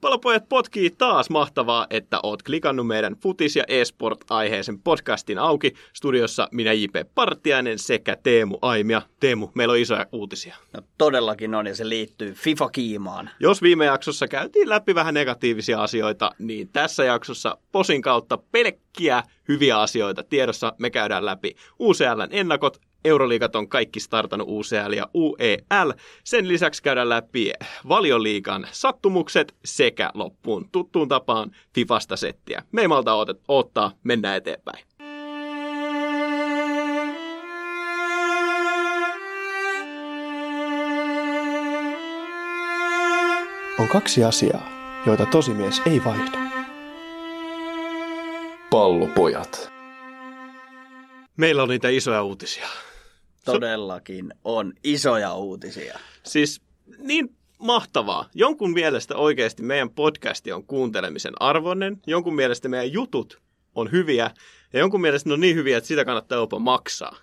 Palopojat potkii taas mahtavaa, että oot klikannut meidän futis- ja e-sport-aiheisen podcastin auki. Studiossa minä J.P. Partiainen sekä Teemu Aimia. Teemu, meillä on isoja uutisia. No todellakin on ja se liittyy FIFA-kiimaan. Jos viime jaksossa käytiin läpi vähän negatiivisia asioita, niin tässä jaksossa posin kautta pelkkiä hyviä asioita tiedossa. Me käydään läpi UCLn ennakot, Euroliigat on kaikki startannut UCL ja UEL. Sen lisäksi käydään läpi valioliigan sattumukset sekä loppuun tuttuun tapaan Fifasta settiä. Me ei malta odottaa, mennään eteenpäin. On kaksi asiaa, joita tosimies ei vaihda. Pallopojat. Meillä on niitä isoja uutisia. Todellakin on isoja uutisia. Siis niin mahtavaa. Jonkun mielestä oikeasti meidän podcasti on kuuntelemisen arvoinen, jonkun mielestä meidän jutut on hyviä ja jonkun mielestä ne on niin hyviä, että sitä kannattaa jopa maksaa.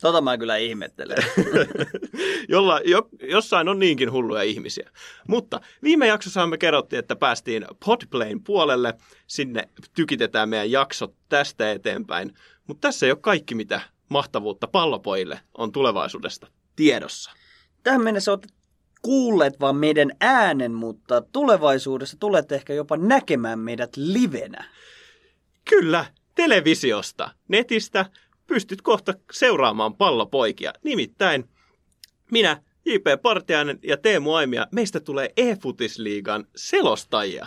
Tota mä kyllä ihmettelen. Jolla, jo, jossain on niinkin hulluja ihmisiä. Mutta viime jaksossa me kerrottiin, että päästiin Podplayn puolelle. Sinne tykitetään meidän jaksot tästä eteenpäin. Mutta tässä ei ole kaikki, mitä mahtavuutta pallopojille on tulevaisuudesta tiedossa. Tähän mennessä olette kuulleet vaan meidän äänen, mutta tulevaisuudessa tulette ehkä jopa näkemään meidät livenä. Kyllä, televisiosta, netistä pystyt kohta seuraamaan pallopoikia. Nimittäin minä, J.P. Partiainen ja Teemu Aimia, meistä tulee e-futisliigan selostajia.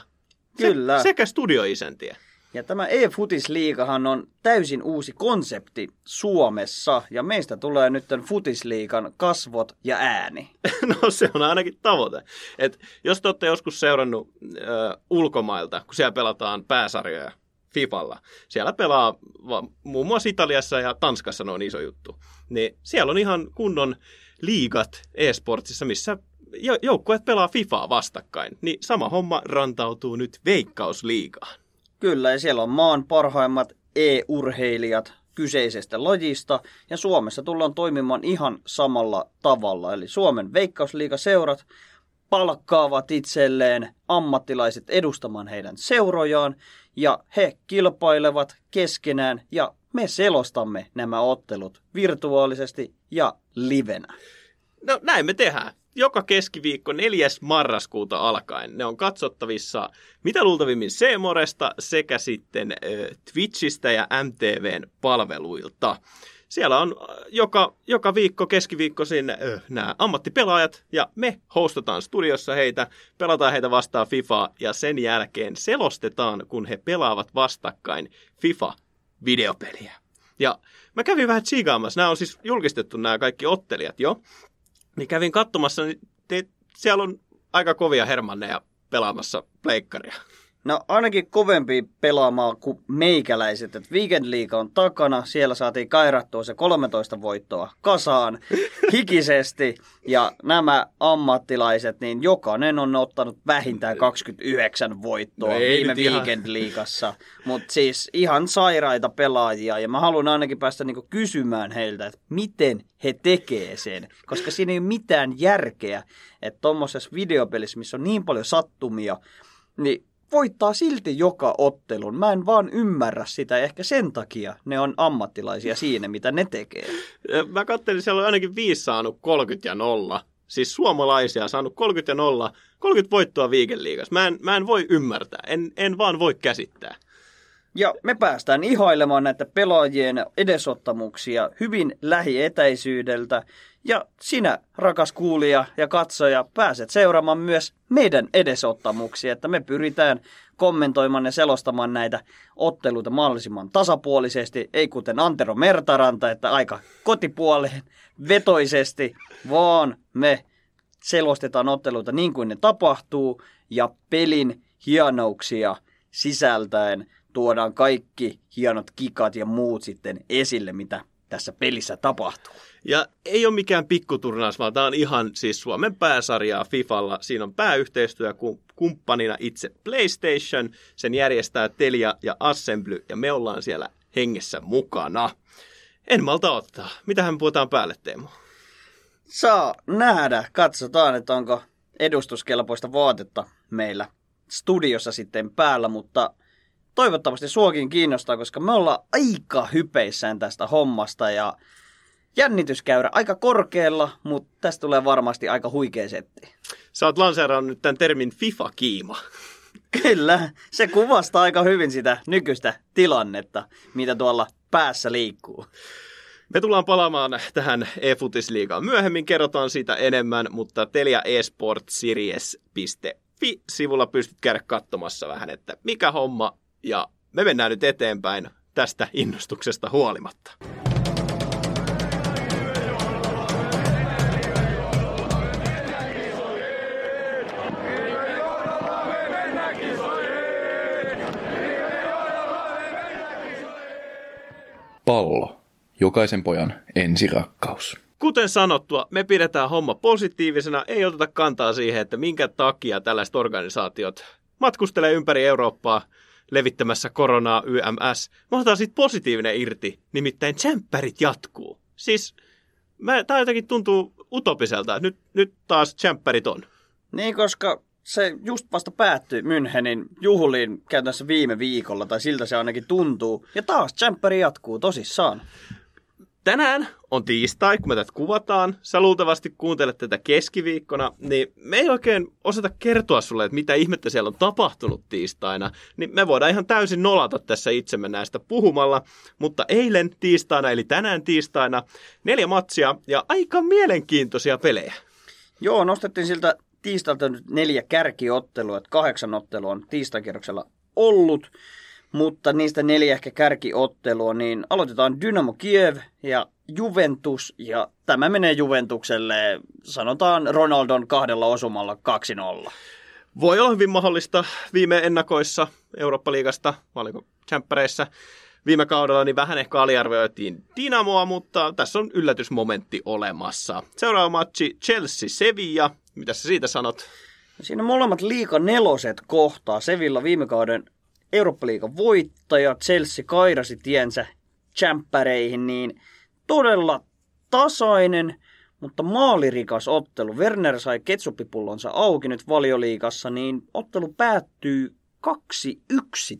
Se- Kyllä. sekä studioisäntiä. Ja tämä e-futisliigahan on täysin uusi konsepti Suomessa ja meistä tulee nyt tämän futisliigan kasvot ja ääni. No se on ainakin tavoite. Et jos te olette joskus seurannut ö, ulkomailta, kun siellä pelataan pääsarjoja Fifalla, siellä pelaa va, muun muassa Italiassa ja Tanskassa ne on iso juttu, niin siellä on ihan kunnon liigat e-sportsissa, missä jo- joukkueet pelaa Fifaa vastakkain. Niin sama homma rantautuu nyt Veikkausliigaan. Kyllä, ja siellä on maan parhaimmat e-urheilijat kyseisestä lajista, ja Suomessa tullaan toimimaan ihan samalla tavalla. Eli Suomen veikkausliigaseurat palkkaavat itselleen ammattilaiset edustamaan heidän seurojaan, ja he kilpailevat keskenään, ja me selostamme nämä ottelut virtuaalisesti ja livenä. No näin me tehdään. Joka keskiviikko 4. marraskuuta alkaen. Ne on katsottavissa mitä luultavimmin Seemoresta sekä sitten Twitchistä ja MTVn palveluilta. Siellä on joka, joka viikko keskiviikkoisin nämä ammattipelaajat ja me hostataan studiossa heitä, pelataan heitä vastaan FIFA ja sen jälkeen selostetaan, kun he pelaavat vastakkain FIFA-videopeliä. Ja mä kävin vähän tsiikaamassa, nämä on siis julkistettu nämä kaikki ottelijat jo, niin kävin katsomassa, niin te, siellä on aika kovia hermanneja pelaamassa pleikkaria. No ainakin kovempi pelaamaan kuin meikäläiset. Et Weekend League on takana, siellä saatiin kairattua se 13 voittoa kasaan hikisesti. Ja nämä ammattilaiset, niin jokainen on ottanut vähintään 29 voittoa No viime. Weekend Leagueassa. Mutta siis ihan sairaita pelaajia. Ja mä haluan ainakin päästä niinku kysymään heiltä, että miten he tekee sen. Koska siinä ei ole mitään järkeä, että tuommoisessa videopelissä, missä on niin paljon sattumia, niin voittaa silti joka ottelun. Mä en vaan ymmärrä sitä. Ehkä sen takia ne on ammattilaisia siinä, mitä ne tekee. Mä katselin, siellä on ainakin viisi saanut 30 ja 0. Siis suomalaisia saanut 30 ja 0, 30 voittoa viikenliigassa. Mä en, mä en voi ymmärtää, en, en vaan voi käsittää. Ja me päästään ihailemaan näitä pelaajien edesottamuksia hyvin lähietäisyydeltä. Ja sinä, rakas kuulija ja katsoja, pääset seuraamaan myös meidän edesottamuksia, että me pyritään kommentoimaan ja selostamaan näitä otteluita mahdollisimman tasapuolisesti, ei kuten Antero Mertaranta, että aika kotipuoleen vetoisesti, vaan me selostetaan otteluita niin kuin ne tapahtuu ja pelin hienouksia sisältäen tuodaan kaikki hienot kikat ja muut sitten esille, mitä tässä pelissä tapahtuu. Ja ei ole mikään pikkuturnaus, vaan tämä on ihan siis Suomen pääsarjaa Fifalla. Siinä on pääyhteistyö kumppanina itse PlayStation, sen järjestää Telia ja Assembly, ja me ollaan siellä hengessä mukana. En malta ottaa. Mitähän puhutaan päälle, Teemu? Saa nähdä. Katsotaan, että onko edustuskelpoista vaatetta meillä studiossa sitten päällä, mutta toivottavasti suokin kiinnostaa, koska me ollaan aika hypeissään tästä hommasta ja jännityskäyrä aika korkealla, mutta tästä tulee varmasti aika huikea setti. Sä oot lanseerannut nyt tämän termin FIFA-kiima. Kyllä, se kuvastaa aika hyvin sitä nykyistä tilannetta, mitä tuolla päässä liikkuu. Me tullaan palaamaan tähän eFutisliigaan. Myöhemmin kerrotaan siitä enemmän, mutta Telia esportseries.fi-sivulla pystyt käydä katsomassa vähän, että mikä homma, ja me mennään nyt eteenpäin tästä innostuksesta huolimatta. Pallo. Jokaisen pojan ensirakkaus. Kuten sanottua, me pidetään homma positiivisena, ei oteta kantaa siihen, että minkä takia tällaiset organisaatiot matkustelee ympäri Eurooppaa levittämässä koronaa YMS. Me otetaan siitä positiivinen irti, nimittäin tsemppärit jatkuu. Siis tämä jotenkin tuntuu utopiselta, että nyt, nyt taas tsemppärit on. Niin, koska se just vasta päättyi Münchenin juhliin käytännössä viime viikolla, tai siltä se ainakin tuntuu. Ja taas tsemppäri jatkuu tosissaan. Tänään on tiistai, kun me tätä kuvataan. Sä luultavasti kuuntelet tätä keskiviikkona, niin me ei oikein osata kertoa sulle, että mitä ihmettä siellä on tapahtunut tiistaina. Niin me voidaan ihan täysin nolata tässä itsemme näistä puhumalla. Mutta eilen tiistaina, eli tänään tiistaina, neljä matsia ja aika mielenkiintoisia pelejä. Joo, nostettiin siltä tiistailta nyt neljä kärkiottelua, että kahdeksan ottelua on tiistakierroksella ollut mutta niistä neljä ehkä kärkiottelua, niin aloitetaan Dynamo Kiev ja Juventus, ja tämä menee Juventukselle, sanotaan Ronaldon kahdella osumalla 2-0. Voi olla hyvin mahdollista viime ennakoissa Eurooppa-liigasta, valiko tsemppäreissä, viime kaudella niin vähän ehkä aliarvioitiin Dynamoa, mutta tässä on yllätysmomentti olemassa. Seuraava matchi Chelsea-Sevilla. Mitä sä siitä sanot? Siinä molemmat liika neloset kohtaa. Sevilla viime kauden Eurooppa-liigan voittaja, Chelsea kairasi tiensä champäreihin, niin todella tasainen, mutta maalirikas ottelu. Werner sai ketsuppipullonsa auki nyt valioliigassa, niin ottelu päättyy 2-1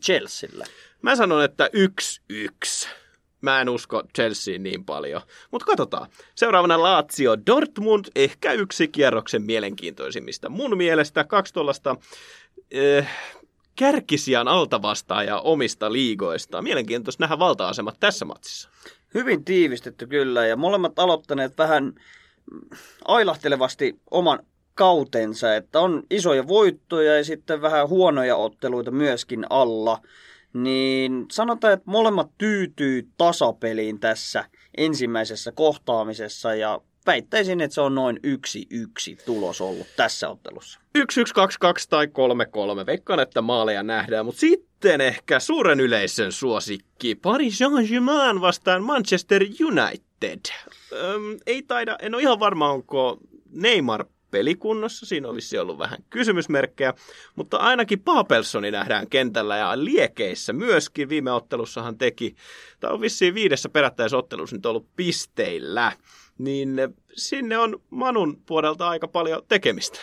Chelsealle. Mä sanon, että 1-1. Mä en usko Chelseain niin paljon. Mutta katsotaan. Seuraavana Lazio Dortmund, ehkä yksi kierroksen mielenkiintoisimmista. Mun mielestä kaksi tuollaista eh, kärkisijan altavastaaja omista liigoista. Mielenkiintoista nähdä valta-asemat tässä matsissa. Hyvin tiivistetty kyllä ja molemmat aloittaneet vähän ailahtelevasti oman kautensa, että on isoja voittoja ja sitten vähän huonoja otteluita myöskin alla. Niin sanotaan, että molemmat tyytyy tasapeliin tässä ensimmäisessä kohtaamisessa ja väittäisin, että se on noin yksi yksi tulos ollut tässä ottelussa. 1-1, 2-2 tai 3-3. Veikkaan, että maaleja nähdään, mutta sitten ehkä suuren yleisön suosikki. Paris Saint-Germain vastaan Manchester United. Öm, ei taida, en ole ihan varma, onko Neymar pelikunnossa. Siinä olisi ollut vähän kysymysmerkkejä, mutta ainakin Paapelsoni nähdään kentällä ja liekeissä myöskin. Viime ottelussahan teki, tämä on vissiin viidessä perättäisottelussa nyt ollut pisteillä niin sinne on Manun puolelta aika paljon tekemistä.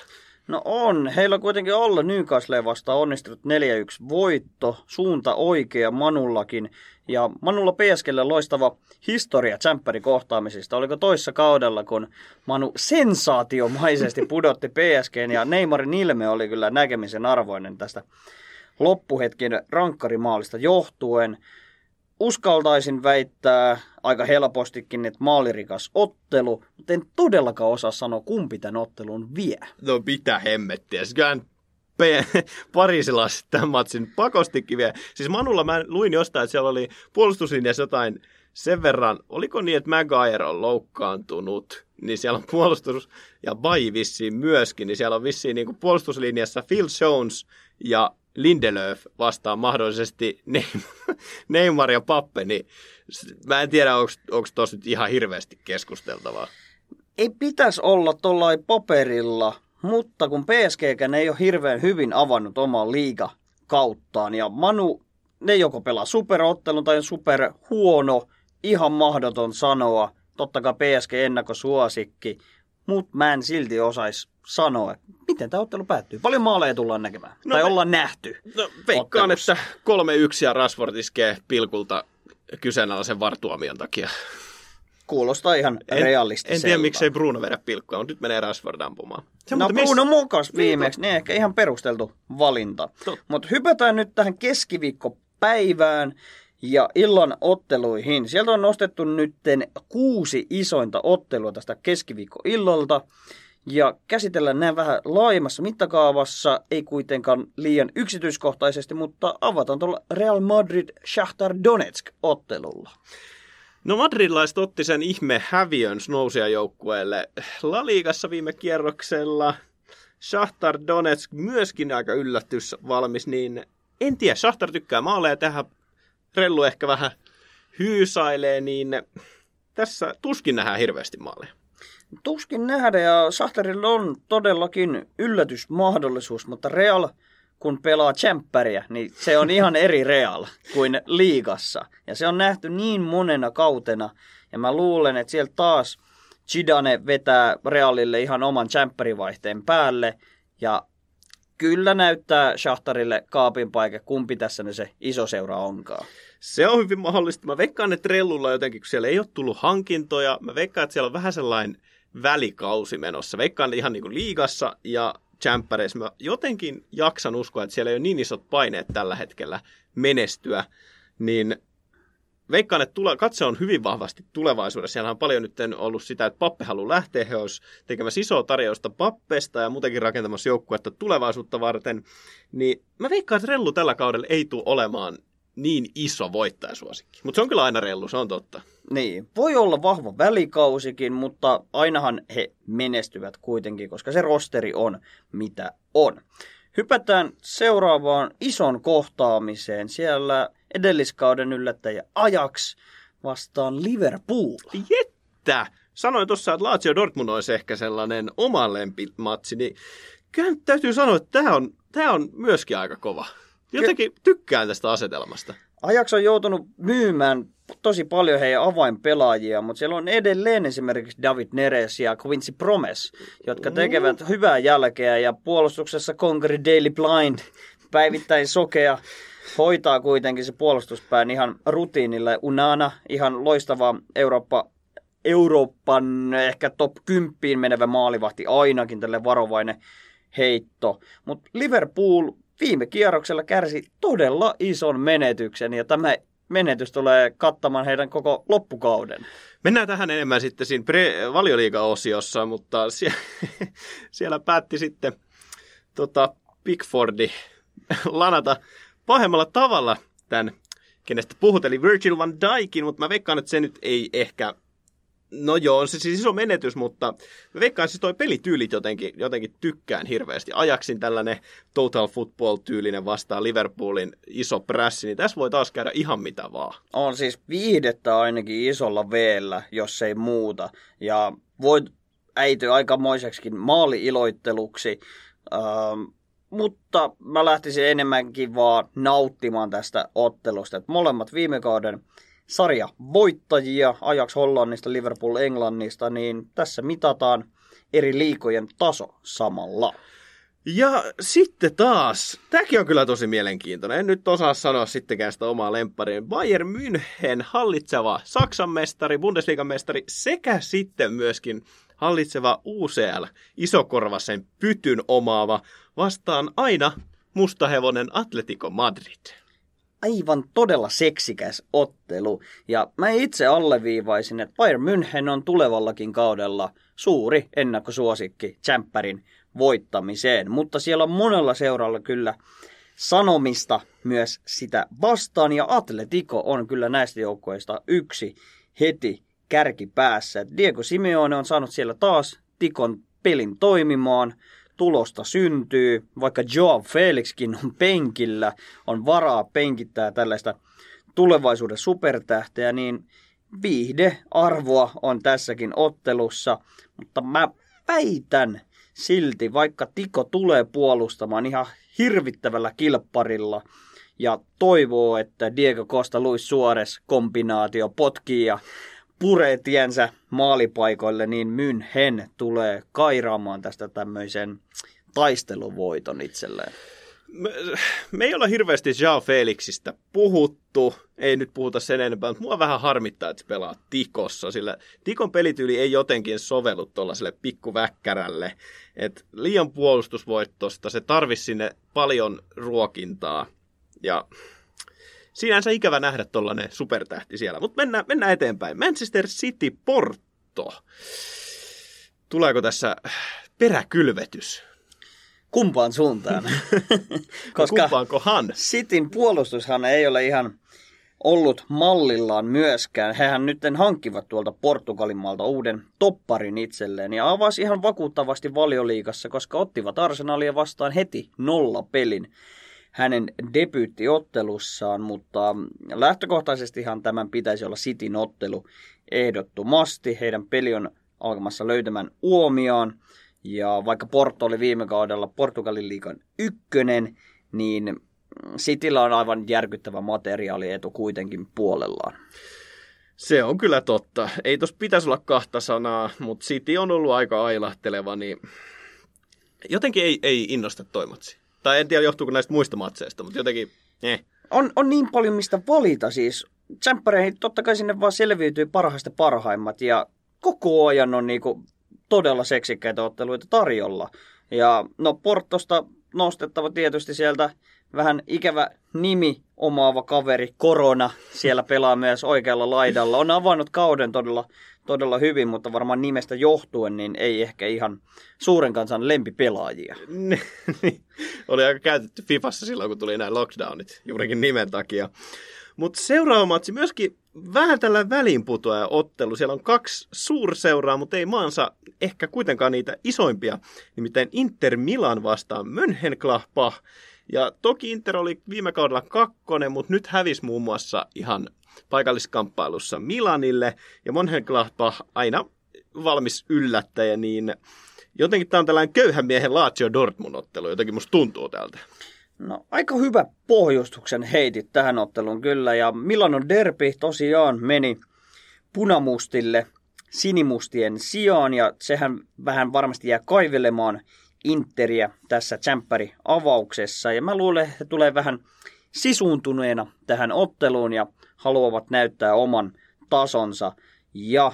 No on. Heillä on kuitenkin ollut Newcastle vasta onnistunut 4-1 voitto, suunta oikea Manullakin. Ja Manulla PSGlle loistava historia tsemppäri kohtaamisista. Oliko toissa kaudella, kun Manu sensaatiomaisesti pudotti PSGn ja Neymarin ilme oli kyllä näkemisen arvoinen tästä loppuhetken rankkarimaalista johtuen uskaltaisin väittää aika helpostikin, että maalirikas ottelu, mutta en todellakaan osaa sanoa, kumpi tämän ottelun vie. No mitä hemmettiä. Siis kyllähän parisilaiset tämän matsin pakostikin vie. Siis Manulla mä luin jostain, että siellä oli puolustuslinjassa jotain sen verran, oliko niin, että Maguire on loukkaantunut, niin siellä on puolustus, ja Bai vissiin myöskin, niin siellä on vissiin niin kuin puolustuslinjassa Phil Jones ja Lindelöf vastaan mahdollisesti Neymar, ja Pappe, niin mä en tiedä, onko tuossa nyt ihan hirveästi keskusteltavaa. Ei pitäisi olla tuollain paperilla, mutta kun PSG ei ole hirveän hyvin avannut omaa liiga kauttaan ja Manu, ne joko pelaa superottelun tai super huono, ihan mahdoton sanoa. Totta kai PSG ennakkosuosikki, mutta mä en silti osaisi sanoa, miten tämä ottelu päättyy. Paljon maaleja tullaan näkemään, no, tai ollaan nähty. No, veikkaan, ottelussa. että 3-1 ja Rashford iskee pilkulta kyseenalaisen vartuomion takia. Kuulostaa ihan realistiselta. En tiedä, miksei Bruno vedä pilkkua, mutta nyt menee Rashford ampumaan. Se, no Bruno miss... mukas viimeksi, niin ehkä ihan perusteltu valinta. Mutta hypätään nyt tähän keskiviikkopäivään ja illan otteluihin. Sieltä on nostettu nytten kuusi isointa ottelua tästä keskiviikkoillalta. Ja käsitellään nämä vähän laajemmassa mittakaavassa, ei kuitenkaan liian yksityiskohtaisesti, mutta avataan tuolla Real Madrid Shakhtar Donetsk ottelulla. No madridlaiset otti sen ihme häviön joukkueelle La Ligassa viime kierroksella. Shakhtar Donetsk myöskin aika yllätys valmis, niin en tiedä, Shakhtar tykkää maaleja tehdä, Rellu ehkä vähän hyysailee, niin tässä tuskin nähdään hirveästi maaleja. Tuskin nähdä ja Shahtarilla on todellakin yllätysmahdollisuus, mutta Real – kun pelaa tsemppäriä, niin se on ihan eri Real kuin liigassa. Ja se on nähty niin monena kautena. Ja mä luulen, että siellä taas Chidane vetää Realille ihan oman tsemppärivaihteen päälle. Ja kyllä näyttää Shahtarille kaapin paikka, kumpi tässä se iso seura onkaan. Se on hyvin mahdollista. Mä veikkaan, että Rellulla jotenkin, kun siellä ei ole tullut hankintoja, mä veikkaan, että siellä on vähän sellainen välikausi menossa. Veikkaan ihan niin kuin liigassa ja Champereissa mä jotenkin jaksan uskoa, että siellä ei ole niin isot paineet tällä hetkellä menestyä, niin veikkaan, että tule, katse on hyvin vahvasti tulevaisuudessa. Siellä on paljon nyt ollut sitä, että Pappe haluaa lähteä. He olisi tekemässä isoa tarjousta Pappesta ja muutenkin rakentamassa joukkuetta tulevaisuutta varten. Niin mä veikkaan, että Rellu tällä kaudella ei tule olemaan niin iso voittajasuosikki. Mutta se on kyllä aina rellu, se on totta. Niin, voi olla vahva välikausikin, mutta ainahan he menestyvät kuitenkin, koska se rosteri on mitä on. Hypätään seuraavaan ison kohtaamiseen. Siellä edelliskauden yllättäjä Ajax vastaan Liverpool. Jettä! Sanoin tuossa, että Lazio Dortmund olisi ehkä sellainen oma lempimatsi, niin kyllä täytyy sanoa, että tämä on, tämä on myöskin aika kova. Jotenkin tykkään tästä asetelmasta. Ajax on joutunut myymään tosi paljon heidän avainpelaajia, mutta siellä on edelleen esimerkiksi David Neres ja Quincy Promes, jotka mm. tekevät mm. hyvää jälkeä ja puolustuksessa Conquer Daily Blind päivittäin sokea hoitaa kuitenkin se puolustuspään ihan rutiinilla. Unana, ihan loistava Eurooppa, Euroopan ehkä top 10 menevä maalivahti ainakin, tälle varovainen heitto. Mutta Liverpool viime kierroksella kärsi todella ison menetyksen ja tämä menetys tulee kattamaan heidän koko loppukauden. Mennään tähän enemmän sitten siinä pre- valioliiga-osiossa, mutta sie- siellä päätti sitten tota, Pickfordi lanata pahemmalla tavalla tämän, kenestä puhut, eli Virgil van Dijkin, mutta mä veikkaan, että se nyt ei ehkä No joo, on se siis iso menetys, mutta veikkaan siis toi pelityylit jotenkin, jotenkin tykkään hirveästi. Ajaksin tällainen total football-tyylinen vastaan Liverpoolin iso prässi, niin tässä voi taas käydä ihan mitä vaan. On siis viihdettä ainakin isolla veellä, jos ei muuta. Ja voi äityä aikamoiseksikin maali-iloitteluksi. Mutta mä lähtisin enemmänkin vaan nauttimaan tästä ottelusta. Et molemmat viime kauden sarja voittajia, Ajax Hollannista, Liverpool Englannista, niin tässä mitataan eri liikojen taso samalla. Ja sitten taas, tämäkin on kyllä tosi mielenkiintoinen. En nyt osaa sanoa sittenkään sitä omaa lempparia. Bayern München hallitseva Saksan mestari, Bundesliigan mestari sekä sitten myöskin hallitseva UCL, isokorvasen pytyn omaava, vastaan aina mustahevonen Atletico Madrid aivan todella seksikäs ottelu. Ja mä itse alleviivaisin, että Bayern München on tulevallakin kaudella suuri ennakkosuosikki Champerin voittamiseen. Mutta siellä on monella seuralla kyllä sanomista myös sitä vastaan. Ja Atletico on kyllä näistä joukkoista yksi heti kärkipäässä. Diego Simeone on saanut siellä taas Tikon pelin toimimaan. tulosta syntyy, vaikka Joao Felixkin on penkillä, on varaa penkittää tällaista tulevaisuuden supertähteä, niin viihdearvoa on tässäkin ottelussa, mutta mä väitän silti, vaikka Tiko tulee puolustamaan ihan hirvittävällä kilpparilla ja toivoo, että Diego Costa Luis Suarez kombinaatio potkii ja puree tiensä maalipaikoille, niin München tulee kairaamaan tästä tämmöisen taisteluvoiton itselleen. Me, me ei olla hirveästi Jean Felixistä puhuttu, ei nyt puhuta sen enempää, mutta mua vähän harmittaa, että se pelaa Tikossa, sillä Tikon pelityyli ei jotenkin sovellu tuollaiselle pikkuväkkärälle. Et liian puolustusvoittosta, se tarvisi sinne paljon ruokintaa. Ja sinänsä ikävä nähdä tuollainen supertähti siellä. Mutta mennään, mennään eteenpäin. Manchester City Porto. Tuleeko tässä peräkylvetys? Kumpaan suuntaan? Koska Kumpaankohan? Cityn puolustushan ei ole ihan ollut mallillaan myöskään. Hehän nyt hankkivat tuolta Portugalin maalta uuden topparin itselleen ja avasi ihan vakuuttavasti valioliigassa, koska ottivat Arsenalia vastaan heti nolla pelin hänen debyyttiottelussaan, mutta lähtökohtaisestihan tämän pitäisi olla Cityn ottelu ehdottomasti. Heidän peli on alkamassa löytämään uomiaan, ja vaikka Porto oli viime kaudella Portugalin liikan ykkönen, niin Cityllä on aivan järkyttävä materiaalietu kuitenkin puolellaan. Se on kyllä totta. Ei tos pitäisi olla kahta sanaa, mutta City on ollut aika ailahteleva, niin jotenkin ei, ei innosta toimotsi. Tai en tiedä, johtuuko näistä muista matseista, mutta jotenkin, eh. On, on niin paljon mistä valita siis. Tsemppäreihin totta kai sinne vaan selviytyy parhaista parhaimmat ja koko ajan on niinku todella seksikkäitä otteluita tarjolla. Ja no Portosta nostettava tietysti sieltä vähän ikävä nimi omaava kaveri, Korona, siellä pelaa myös oikealla laidalla. On avannut kauden todella, todella hyvin, mutta varmaan nimestä johtuen niin ei ehkä ihan suuren kansan lempipelaajia. Oli aika käytetty Fifassa silloin, kun tuli nämä lockdownit, juurikin nimen takia. Mutta seuraava matsi myöskin vähän tällä väliinputoaja ottelu. Siellä on kaksi suurseuraa, mutta ei maansa ehkä kuitenkaan niitä isoimpia. Nimittäin Inter Milan vastaan Mönchengladbach. Ja toki Inter oli viime kaudella kakkonen, mutta nyt hävisi muun muassa ihan paikalliskamppailussa Milanille. Ja Mönchengladbach aina valmis yllättäjä, niin jotenkin tämä on tällainen köyhän miehen Lazio Dortmund-ottelu, jotenkin musta tuntuu tältä. No, aika hyvä pohjustuksen heitit tähän otteluun kyllä, ja Milanon derby tosiaan meni punamustille sinimustien sijaan, ja sehän vähän varmasti jää kaivelemaan Interiä tässä tsemppäri avauksessa, ja mä luulen, että tulee vähän sisuuntuneena tähän otteluun, ja haluavat näyttää oman tasonsa, ja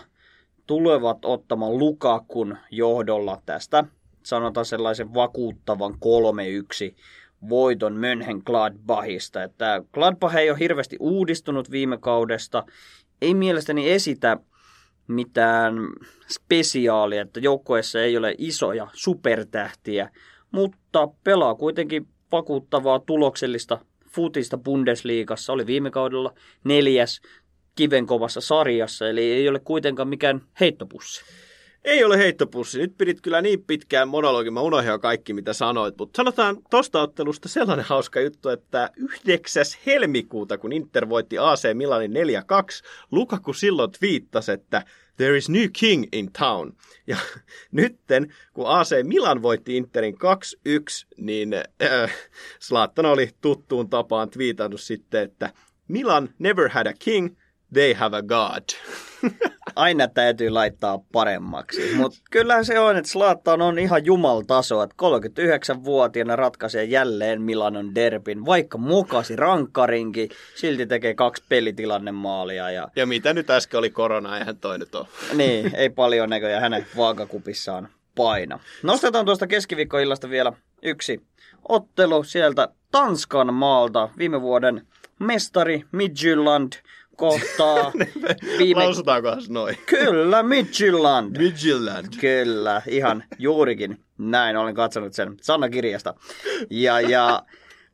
tulevat ottamaan Lukakun johdolla tästä, sanotaan sellaisen vakuuttavan 3-1 voiton Mönchengladbachista. Että Gladbach ei ole hirveästi uudistunut viime kaudesta, ei mielestäni esitä mitään spesiaalia, että joukkueessa ei ole isoja supertähtiä, mutta pelaa kuitenkin vakuuttavaa tuloksellista futista Bundesliigassa. Oli viime kaudella neljäs kivenkovassa sarjassa, eli ei ole kuitenkaan mikään heittopussi. Ei ole heittopussi. Nyt pidit kyllä niin pitkään monologin, mä unohdin jo kaikki mitä sanoit, mutta sanotaan tosta ottelusta sellainen hauska juttu, että 9. helmikuuta, kun Inter voitti AC Milanin 4-2, Lukaku silloin twiittasi, että There is new king in town. Ja nytten, kun AC Milan voitti Interin 2-1, niin äh, oli tuttuun tapaan twiitannut sitten, että Milan never had a king, they have a god. Aina täytyy laittaa paremmaksi. Mutta kyllä se on, että Slaattan on ihan jumaltaso, että 39-vuotiaana ratkaisee jälleen Milanon derbin, vaikka mukasi rankkarinkin, silti tekee kaksi pelitilannnemaalia. Ja... ja mitä nyt äsken oli korona, eihän toi nyt ole. niin, ei paljon näköjään hänen vaakakupissaan paina. Nostetaan tuosta keskiviikkoillasta vielä yksi ottelu sieltä Tanskan maalta. Viime vuoden mestari Midtjylland kohtaa. Viime... Lausutaanko noin? Kyllä, Midtjylland. Midtjylland. Kyllä, ihan juurikin näin. Olen katsonut sen sanakirjasta. Ja, ja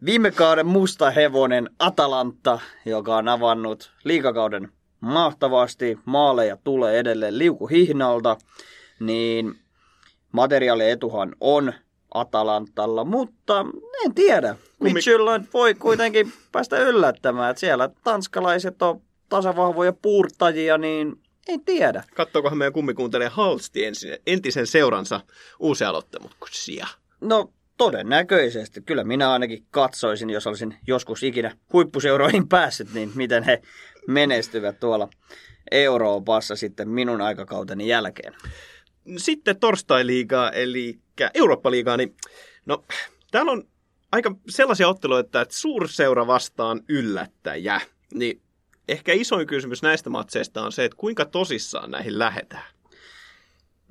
viime kauden musta hevonen Atalanta, joka on avannut liikakauden mahtavasti. Maaleja tulee edelleen liukuhihnalta. Niin materiaalietuhan on Atalantalla, mutta en tiedä. Kummi- Midtjylland voi kuitenkin päästä yllättämään, että siellä tanskalaiset on tasavahvoja puurtajia, niin en tiedä. Kattookohan meidän kummikuuntelija Halsti ensin, entisen seuransa uusia aloittamuksia? No todennäköisesti. Kyllä minä ainakin katsoisin, jos olisin joskus ikinä huippuseuroihin päässyt, niin miten he menestyvät tuolla Euroopassa sitten minun aikakauteni jälkeen. Sitten torstai-liigaa, eli Eurooppa-liigaa, niin no, täällä on aika sellaisia otteluita, että suurseura vastaan yllättäjä. Niin ehkä isoin kysymys näistä matseista on se, että kuinka tosissaan näihin lähetään.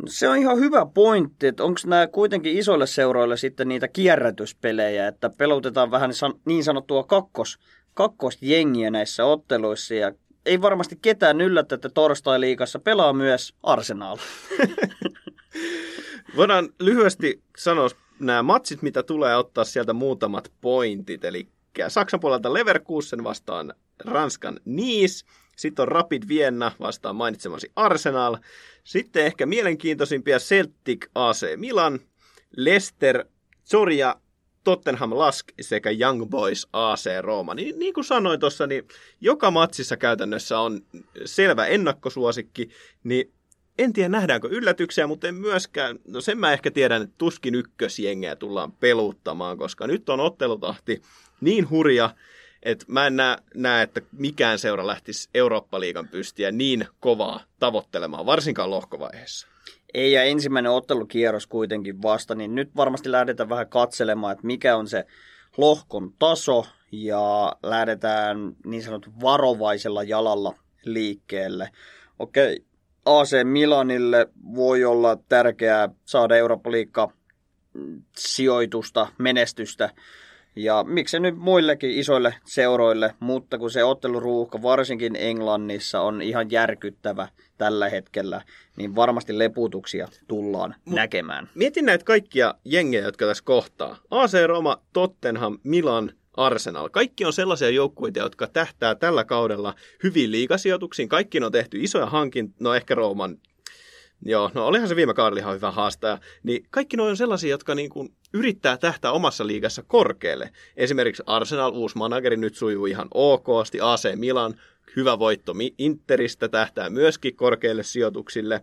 No, Se on ihan hyvä pointti, että onko nämä kuitenkin isoille seuroille sitten niitä kierrätyspelejä, että pelotetaan vähän san- niin sanottua kakkos, kakkosjengiä näissä otteluissa ja ei varmasti ketään yllätä, että torstai-liigassa pelaa myös Arsenal. Voidaan lyhyesti sanoa nämä matsit, mitä tulee ottaa sieltä muutamat pointit. Eli Saksan puolelta Leverkusen vastaan Ranskan Nice. Sitten on Rapid Vienna vastaan mainitsemasi Arsenal. Sitten ehkä mielenkiintoisimpia Celtic AC Milan, Leicester, Zoria, Tottenham Lask sekä Young Boys AC Rooma. Niin, niin kuin sanoin tuossa, niin joka matsissa käytännössä on selvä ennakkosuosikki, niin en tiedä nähdäänkö yllätyksiä, mutta en myöskään, no sen mä ehkä tiedän, että tuskin ykkösjengejä tullaan peluuttamaan, koska nyt on ottelutahti niin hurja, että mä en näe, näe että mikään seura lähtisi Eurooppa-liigan pystiä niin kovaa tavoittelemaan, varsinkaan lohkovaiheessa. Ei ja ensimmäinen ottelukierros kuitenkin vasta, niin nyt varmasti lähdetään vähän katselemaan, että mikä on se lohkon taso ja lähdetään niin sanottu varovaisella jalalla liikkeelle. Okei, AC Milanille voi olla tärkeää saada Eurooppa-liikka sijoitusta, menestystä. Ja miksei nyt muillekin isoille seuroille, mutta kun se otteluruuhka varsinkin Englannissa on ihan järkyttävä tällä hetkellä, niin varmasti leputuksia tullaan Mut, näkemään. Mietin näitä kaikkia jengejä, jotka tässä kohtaa. AC Roma, Tottenham, Milan, Arsenal. Kaikki on sellaisia joukkueita, jotka tähtää tällä kaudella hyviin liigasijoituksiin. Kaikki on tehty isoja hankintoja, no ehkä Rooman Joo, no olihan se viime kaudella ihan hyvä haastaja. Niin kaikki noin on sellaisia, jotka niin kuin yrittää tähtää omassa liigassa korkealle. Esimerkiksi Arsenal, uusi manageri, nyt sujuu ihan okosti. AC Milan, hyvä voitto Interistä, tähtää myöskin korkeille sijoituksille.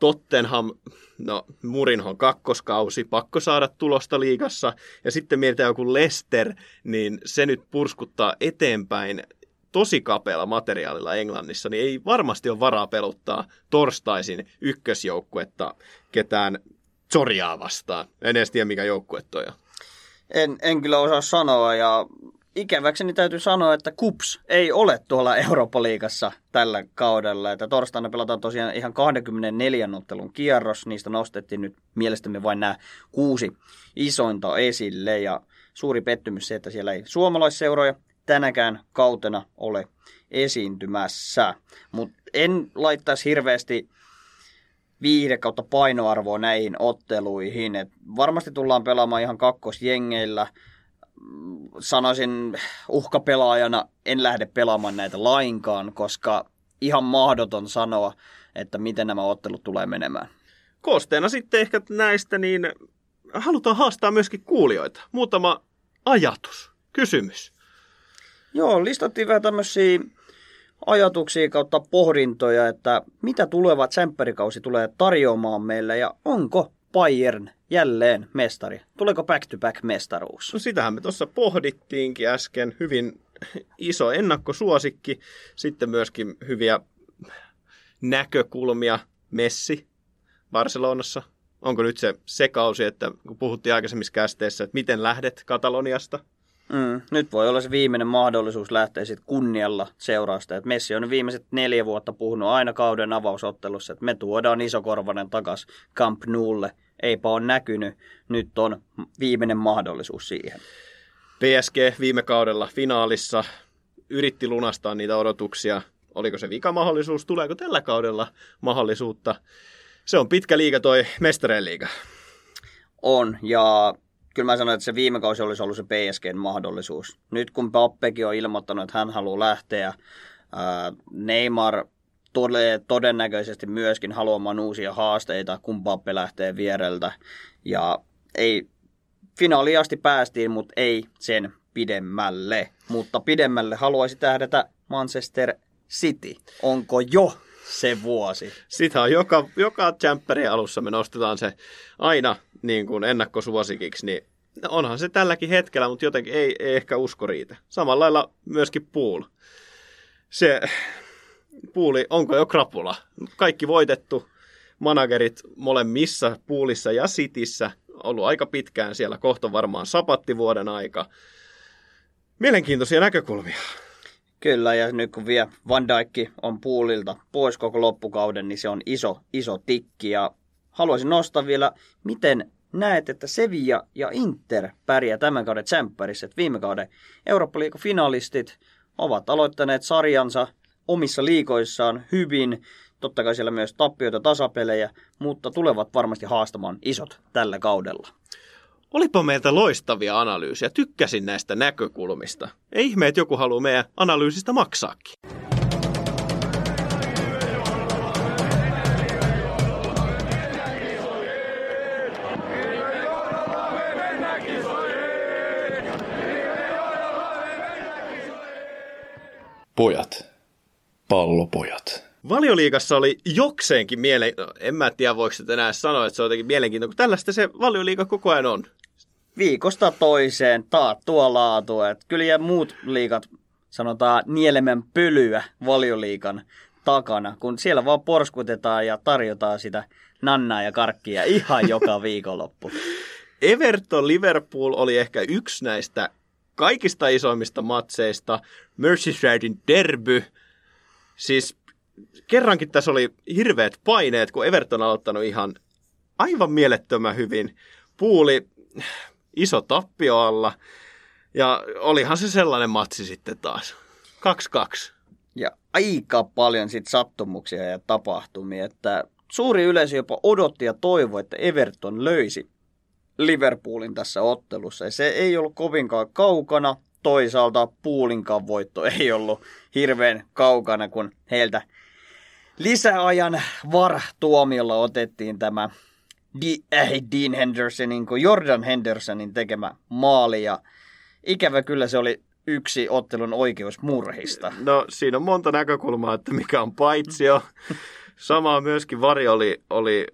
Tottenham, no Murinhon kakkoskausi, pakko saada tulosta liigassa. Ja sitten mietitään joku Leicester, niin se nyt purskuttaa eteenpäin tosi kapealla materiaalilla Englannissa, niin ei varmasti ole varaa peluttaa torstaisin ykkösjoukkuetta ketään Zorjaa vastaan. En edes tiedä, mikä joukkue toi on. En, en kyllä osaa sanoa ja ikäväkseni täytyy sanoa, että KUPS ei ole tuolla Eurooppa-liigassa tällä kaudella. Että torstaina pelataan tosiaan ihan 24 ottelun kierros. Niistä nostettiin nyt mielestämme vain nämä kuusi isointa esille. Ja suuri pettymys se, että siellä ei suomalaisseuroja tänäkään kautena ole esiintymässä. Mutta en laittaisi hirveästi viihde kautta painoarvoa näihin otteluihin. Et varmasti tullaan pelaamaan ihan kakkosjengeillä. Sanoisin uhkapelaajana en lähde pelaamaan näitä lainkaan, koska ihan mahdoton sanoa, että miten nämä ottelut tulee menemään. Koosteena sitten ehkä näistä, niin halutaan haastaa myöskin kuulijoita. Muutama ajatus, kysymys. Joo, listattiin vähän tämmöisiä ajatuksia kautta pohdintoja, että mitä tuleva tsemppärikausi tulee tarjoamaan meille ja onko Bayern jälleen mestari? Tuleeko back-to-back mestaruus? No sitähän me tuossa pohdittiinkin äsken. Hyvin iso ennakkosuosikki. Sitten myöskin hyviä näkökulmia. Messi Barcelonassa. Onko nyt se se kausi, että kun puhuttiin aikaisemmissa kästeissä, että miten lähdet Kataloniasta? Mm, nyt voi olla se viimeinen mahdollisuus lähteä sitten kunnialla seurausta. Et Messi on viimeiset neljä vuotta puhunut aina kauden avausottelussa, että me tuodaan isokorvanen takas Camp Noulle. Eipä ole näkynyt. Nyt on viimeinen mahdollisuus siihen. PSG viime kaudella finaalissa yritti lunastaa niitä odotuksia. Oliko se vika mahdollisuus? Tuleeko tällä kaudella mahdollisuutta? Se on pitkä liiga toi mestareen liiga. On, ja kyllä mä sanoin, että se viime kausi olisi ollut se PSGn mahdollisuus. Nyt kun Pappekin on ilmoittanut, että hän haluaa lähteä, Neymar tulee todennäköisesti myöskin haluamaan uusia haasteita, kun Pappe lähtee viereltä. Ja ei, finaaliin asti päästiin, mutta ei sen pidemmälle. Mutta pidemmälle haluaisi tähdätä Manchester City. Onko jo se vuosi? Sitä on joka, joka jämppärin alussa me nostetaan se aina niin kuin ennakkosuosikiksi, niin onhan se tälläkin hetkellä, mutta jotenkin ei, ei ehkä usko riitä. Samalla lailla myöskin Pool. Se puuli, onko jo krapula? Kaikki voitettu, managerit molemmissa puulissa ja sitissä, ollut aika pitkään siellä, kohta varmaan sapattivuoden aika. Mielenkiintoisia näkökulmia. Kyllä, ja nyt kun vielä Van Dijk on puulilta pois koko loppukauden, niin se on iso, iso tikki. Ja haluaisin nostaa vielä, miten näet, että Sevilla ja Inter pärjää tämän kauden tsemppärissä. Viime kauden eurooppa finalistit ovat aloittaneet sarjansa omissa liikoissaan hyvin. Totta kai siellä myös tappioita, tasapelejä, mutta tulevat varmasti haastamaan isot tällä kaudella. Olipa meiltä loistavia analyysiä. Tykkäsin näistä näkökulmista. Ei ihme, että joku haluaa meidän analyysistä maksaakin. Pojat. Pallopojat. Valioliigassa oli jokseenkin miele... No, en mä tiedä, voiko sitä enää sanoa, että se on jotenkin mielenkiintoista, kun tällaista se valioliiga koko ajan on. Viikosta toiseen taattua laatua. Että kyllä ja muut liikat, sanotaan nielemän pölyä valioliikan takana, kun siellä vaan porskutetaan ja tarjotaan sitä nannaa ja karkkia ihan joka viikonloppu. Everton Liverpool oli ehkä yksi näistä kaikista isoimmista matseista. Merseysidin derby. Siis kerrankin tässä oli hirveät paineet, kun Everton on aloittanut ihan aivan mielettömän hyvin. Puuli iso tappio alla. Ja olihan se sellainen matsi sitten taas. 2-2. Ja aika paljon sit sattumuksia ja tapahtumia, että suuri yleisö jopa odotti ja toivoi, että Everton löysi Liverpoolin tässä ottelussa. Ja se ei ollut kovinkaan kaukana. Toisaalta Puulinkaan voitto ei ollut hirveän kaukana, kun heiltä lisäajan var-tuomiolla otettiin tämä äh, Dean Hendersonin kuin Jordan Hendersonin tekemä maali. Ja ikävä kyllä se oli yksi ottelun oikeusmurhista. No siinä on monta näkökulmaa, että mikä on paitsio. Samaa myöskin Vari oli, oli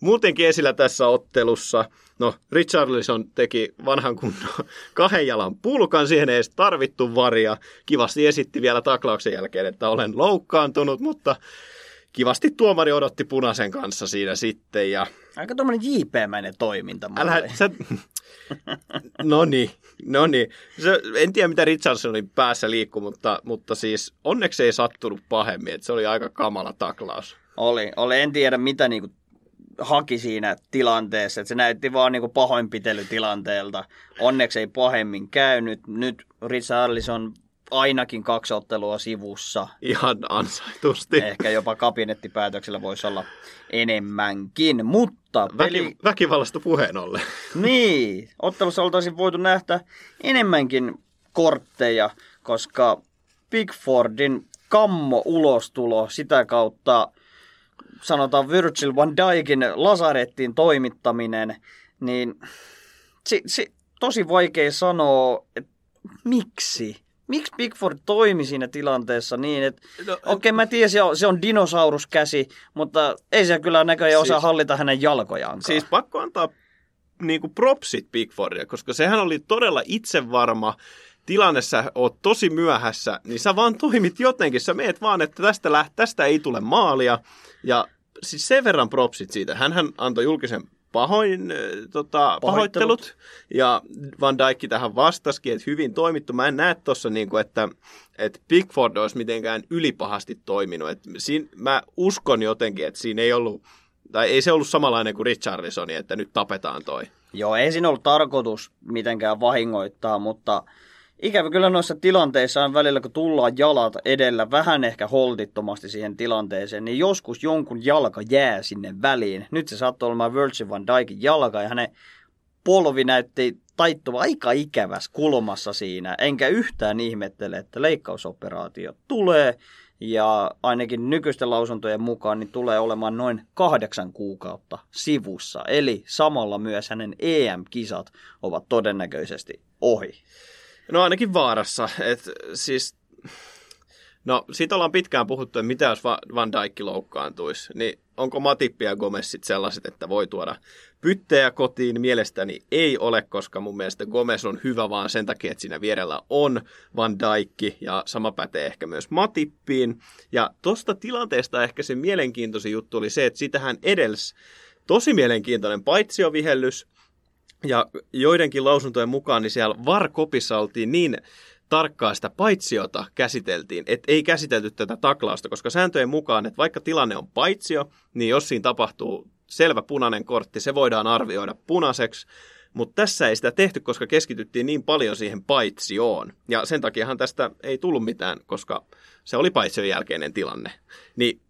muutenkin esillä tässä ottelussa. No, Richarlison teki vanhan kunnon kahden jalan pulkan, siihen ei edes tarvittu varia. Kivasti esitti vielä taklauksen jälkeen, että olen loukkaantunut, mutta kivasti tuomari odotti punaisen kanssa siinä sitten. Ja... Aika tuommoinen JP-mäinen toiminta. Älä, sä... no niin, no niin. Se, en tiedä, mitä Richardsonin päässä liikkuu, mutta, mutta siis onneksi ei sattunut pahemmin. Että se oli aika kamala taklaus. Oli, oli. En tiedä, mitä niinku haki siinä tilanteessa. Että se näytti vaan niin pahoinpitelytilanteelta. Onneksi ei pahemmin käynyt. Nyt Richarlison ainakin kaksi ottelua sivussa. Ihan ansaitusti. Ehkä jopa kabinettipäätöksellä voisi olla enemmänkin, mutta... Peli... Väki, väkivallasta puheen ollen. Niin, ottelussa oltaisiin voitu nähdä enemmänkin kortteja, koska Bigfordin kammo ulostulo sitä kautta sanotaan Virgil van Dijkin lasarettiin toimittaminen, niin si, si, tosi vaikea sanoa, että miksi. Miksi Bigford toimi siinä tilanteessa niin, että no, okei okay, mä tiedän, se on, se on dinosauruskäsi, mutta ei se kyllä näköjään siis, osaa hallita hänen jalkojaan. Siis pakko antaa niin kuin propsit Bigfordille, koska sehän oli todella itsevarma tilanne, sä oot tosi myöhässä, niin sä vaan toimit jotenkin. Sä meet vaan, että tästä, läht, tästä ei tule maalia. Ja siis sen verran propsit siitä. Hänhän antoi julkisen pahoin, äh, tota, pahoittelut. Ja Van Dijk tähän vastasikin, että hyvin toimittu. Mä en näe tuossa, niin kuin, että, että Pickford olisi mitenkään ylipahasti toiminut. Et siinä, mä uskon jotenkin, että siinä ei ollut, tai ei se ollut samanlainen kuin Richarlisoni, että nyt tapetaan toi. Joo, ei siinä ollut tarkoitus mitenkään vahingoittaa, mutta Ikävä kyllä noissa tilanteissa on välillä, kun tullaan jalat edellä vähän ehkä holtittomasti siihen tilanteeseen, niin joskus jonkun jalka jää sinne väliin. Nyt se saattoi olemaan Virgil van Dijkin jalka ja hänen polvi näytti taittuva aika ikävässä kulmassa siinä. Enkä yhtään ihmettele, että leikkausoperaatio tulee ja ainakin nykyisten lausuntojen mukaan niin tulee olemaan noin kahdeksan kuukautta sivussa. Eli samalla myös hänen EM-kisat ovat todennäköisesti ohi. No ainakin vaarassa. Et, siis, no siitä ollaan pitkään puhuttu, että mitä jos Van Dijk loukkaantuisi. Niin onko Matippi ja Gomez sit sellaiset, että voi tuoda pyttejä kotiin? Mielestäni ei ole, koska mun mielestä Gomez on hyvä vaan sen takia, että siinä vierellä on Van Dijk ja sama pätee ehkä myös Matippiin. Ja tuosta tilanteesta ehkä se mielenkiintoisin juttu oli se, että sitähän edelsi tosi mielenkiintoinen paitsiovihellys, ja joidenkin lausuntojen mukaan niin siellä Varkopissa oltiin niin tarkkaa sitä paitsiota käsiteltiin, että ei käsitelty tätä taklausta, koska sääntöjen mukaan, että vaikka tilanne on paitsio, niin jos siinä tapahtuu selvä punainen kortti, se voidaan arvioida punaiseksi, mutta tässä ei sitä tehty, koska keskityttiin niin paljon siihen paitsioon. Ja sen takiahan tästä ei tullut mitään, koska se oli paitsion jälkeinen tilanne. Niin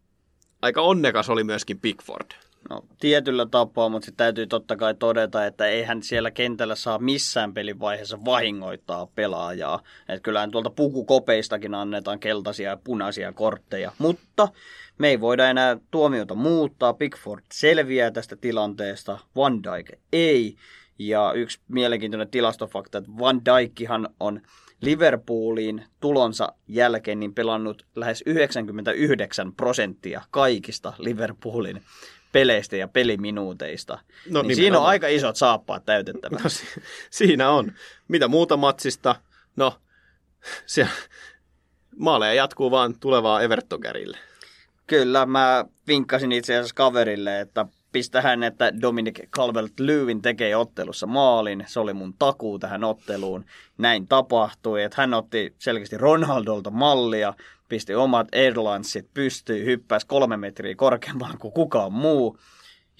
aika onnekas oli myöskin Pickford. No, tietyllä tapaa, mutta sitten täytyy totta kai todeta, että eihän siellä kentällä saa missään pelivaiheessa vahingoittaa pelaajaa. Että kyllähän tuolta pukukopeistakin annetaan keltaisia ja punaisia kortteja. Mutta me ei voida enää tuomiota muuttaa. Pickford selviää tästä tilanteesta, Van Dijk ei. Ja yksi mielenkiintoinen tilastofakta, että Van Dijkhan on Liverpooliin tulonsa jälkeen niin pelannut lähes 99 prosenttia kaikista Liverpoolin peleistä ja peliminuuteista. No, niin siinä on aika isot saappaat täytettävä. No, si- siinä on. Mitä muuta matsista? No, se, maaleja jatkuu vaan tulevaa Everton-kärille. Kyllä, mä vinkkasin itse asiassa kaverille, että pistä hän, että Dominic Calvert-Lewin tekee ottelussa maalin. Se oli mun takuu tähän otteluun. Näin tapahtui, että hän otti selkeästi Ronaldolta mallia, pisti omat Airlinesit pystyyn, hyppäsi kolme metriä korkeammalle kuin kukaan muu.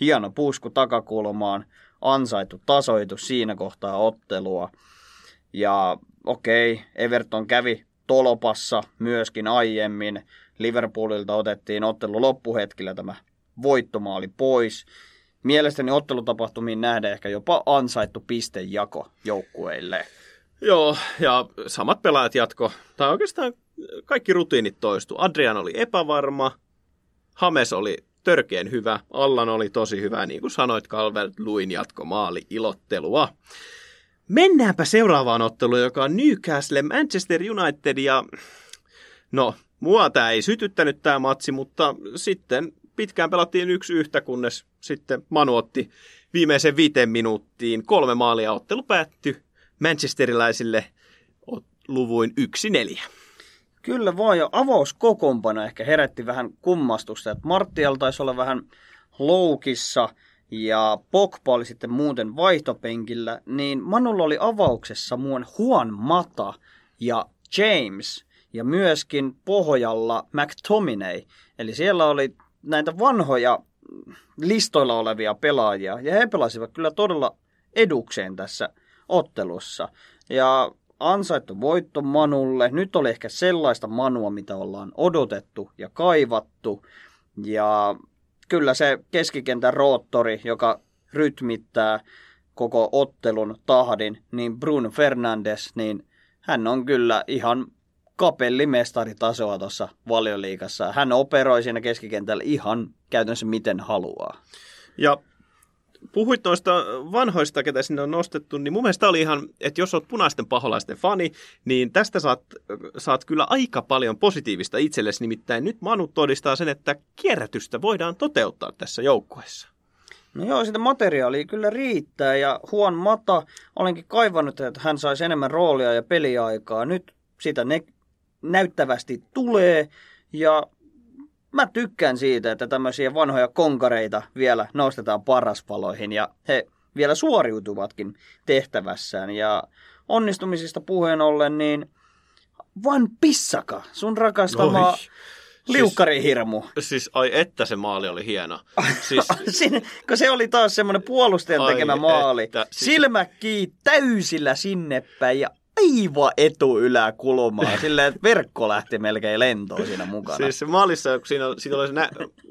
Hieno pusku takakulmaan, ansaitu tasoitus siinä kohtaa ottelua. Ja okei, okay, Everton kävi tolopassa myöskin aiemmin. Liverpoolilta otettiin ottelu loppuhetkillä tämä voittomaali pois. Mielestäni ottelutapahtumiin nähdään ehkä jopa ansaittu pistejako joukkueille. Joo, ja samat pelaajat jatko, tai oikeastaan kaikki rutiinit toistu. Adrian oli epävarma, Hames oli törkeen hyvä, Allan oli tosi hyvä, niin kuin sanoit, Calvert Luin jatko maali ilottelua. Mennäänpä seuraavaan otteluun, joka on Newcastle, Manchester United ja no, mua tämä ei sytyttänyt tämä matsi, mutta sitten pitkään pelattiin yksi yhtä, kunnes sitten Manu otti viimeisen viiteen minuuttiin kolme maalia ottelu päättyi manchesterilaisille luvuin 1-4. Kyllä vaan, ja avauskokompana ehkä herätti vähän kummastusta, että Martial taisi olla vähän loukissa ja Pogba oli sitten muuten vaihtopenkillä, niin Manulla oli avauksessa muun Juan Mata ja James ja myöskin pohjalla McTominay. Eli siellä oli näitä vanhoja listoilla olevia pelaajia ja he pelasivat kyllä todella edukseen tässä ottelussa. Ja ansaittu voitto Manulle. Nyt oli ehkä sellaista Manua, mitä ollaan odotettu ja kaivattu. Ja kyllä se keskikentän roottori, joka rytmittää koko ottelun tahdin, niin Bruno Fernandes, niin hän on kyllä ihan kapellimestaritasoa tuossa valioliikassa. Hän operoi siinä keskikentällä ihan käytännössä miten haluaa. Ja puhuit noista vanhoista, ketä sinne on nostettu, niin mun mielestä oli ihan, että jos olet punaisten paholaisten fani, niin tästä saat, saat kyllä aika paljon positiivista itsellesi. Nimittäin nyt Manu todistaa sen, että kierrätystä voidaan toteuttaa tässä joukkueessa. No joo, sitä materiaalia kyllä riittää ja Huon Mata, olenkin kaivannut, että hän saisi enemmän roolia ja peliaikaa. Nyt sitä ne näyttävästi tulee ja mä tykkään siitä, että tämmöisiä vanhoja konkareita vielä nostetaan parasvaloihin ja he vielä suoriutuvatkin tehtävässään. Ja onnistumisista puheen ollen, niin Van Pissaka, sun rakastama Oi. liukkarihirmu. Siis, siis ai että se maali oli hieno. Siis... Siinä, kun se oli taas semmoinen puolustajan tekemä maali. Että, siis... Silmäkkii täysillä sinne päin ja aivan etuyläkulmaa, silleen, että verkko lähti melkein lentoon siinä mukana. Siis se maalissa, kun siinä, siinä oli se, nä,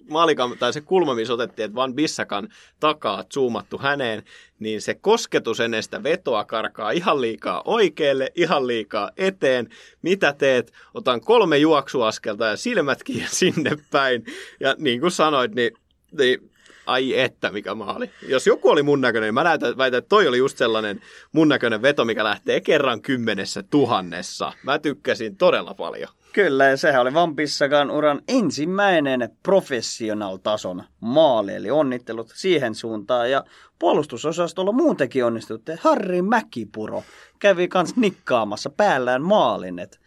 maalikan, tai se kulma, missä otettiin, että Van Bissakan takaa zoomattu häneen, niin se kosketus ennen sitä vetoa karkaa ihan liikaa oikealle, ihan liikaa eteen. Mitä teet? Otan kolme juoksuaskelta ja silmätkin sinne päin. Ja niin kuin sanoit, niin, niin ai että mikä maali. Jos joku oli mun näköinen, niin mä näytän, väitän, että toi oli just sellainen mun näköinen veto, mikä lähtee kerran kymmenessä tuhannessa. Mä tykkäsin todella paljon. Kyllä, ja sehän oli Vampissakaan uran ensimmäinen professional-tason maali, eli onnittelut siihen suuntaan. Ja puolustusosastolla muutenkin onnistutte. Harri Mäkipuro kävi kans nikkaamassa päällään maalin. Et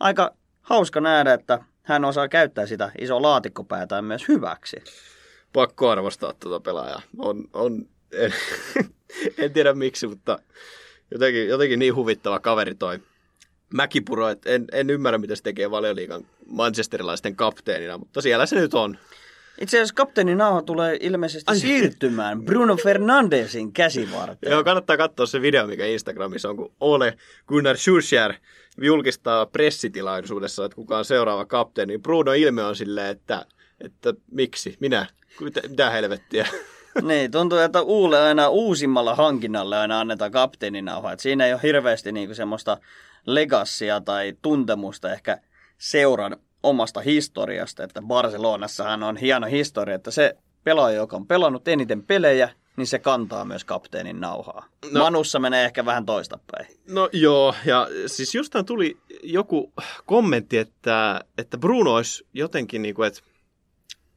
aika hauska nähdä, että hän osaa käyttää sitä iso laatikkopäätään myös hyväksi. Pakko arvostaa tuota pelaajaa. On, on, en, en tiedä miksi, mutta jotenkin, jotenkin niin huvittava kaveri toi Mäkipuro, että en, en ymmärrä, mitä se tekee valioliikan manchesterilaisten kapteenina, mutta siellä se nyt on. Itse asiassa kapteeni Nauha tulee ilmeisesti Ai. siirtymään Bruno Fernandesin käsivarteen. Joo, kannattaa katsoa se video, mikä Instagramissa on, kun Ole Gunnar Schuster julkistaa pressitilaisuudessa, että kuka on seuraava kapteeni. Bruno ilme on silleen, että, että miksi, minä, mitä, mitä helvettiä. niin, tuntuu, että Uule aina uusimmalla hankinnalla aina annetaan kapteeninauha. Että siinä ei ole hirveästi niinku semmoista legassia tai tuntemusta ehkä seuran omasta historiasta, että Barcelonassahan on hieno historia, että se pelaaja, joka on pelannut eniten pelejä, niin se kantaa myös kapteenin nauhaa. No, Manussa menee ehkä vähän toistapäin. No joo, ja siis jostain tuli joku kommentti, että, että Bruno olisi jotenkin niin kuin, että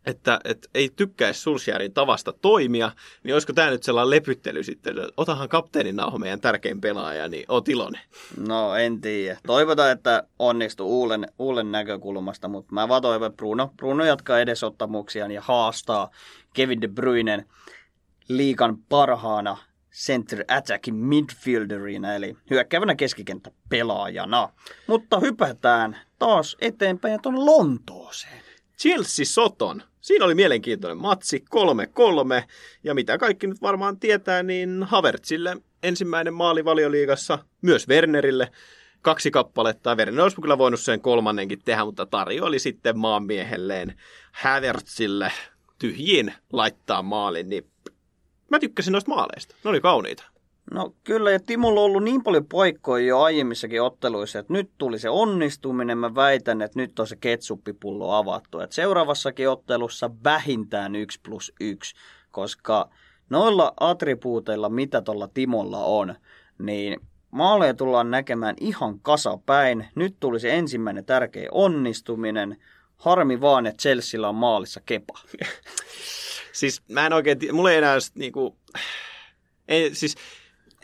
että, että ei tykkäisi Sulsjärin tavasta toimia, niin olisiko tämä nyt sellainen lepyttely sitten, että otahan kapteenin nauho meidän tärkein pelaaja, niin oot iloinen. No en tiedä. Toivotaan, että onnistuu Uulen, Uulen näkökulmasta, mutta mä vaan toivon, että Bruno, Bruno jatkaa edesottamuksiaan ja haastaa Kevin De Bruynen liikan parhaana center attackin midfielderina, eli hyökkäävänä keskikenttä-pelaajana. Mutta hypätään taas eteenpäin tuonne Lontooseen. Chelsea Soton. Siinä oli mielenkiintoinen matsi, 3-3. Ja mitä kaikki nyt varmaan tietää, niin Havertzille ensimmäinen maali valioliigassa, myös Wernerille kaksi kappaletta. Werner olisi kyllä voinut sen kolmannenkin tehdä, mutta oli sitten maanmiehelleen Havertzille tyhjiin laittaa maalin. Niin mä tykkäsin noista maaleista. Ne oli kauniita. No kyllä, ja Timolla on ollut niin paljon paikkoja jo aiemmissakin otteluissa, että nyt tuli se onnistuminen. Mä väitän, että nyt on se ketsuppipullo avattu. Et seuraavassakin ottelussa vähintään 1 plus 1, koska noilla attribuuteilla, mitä tuolla Timolla on, niin maaleja tullaan näkemään ihan kasapäin. Nyt tuli se ensimmäinen tärkeä onnistuminen. Harmi vaan, että Chelsealla on maalissa kepa. siis mä en oikein, mulla ei enää niinku, ei, siis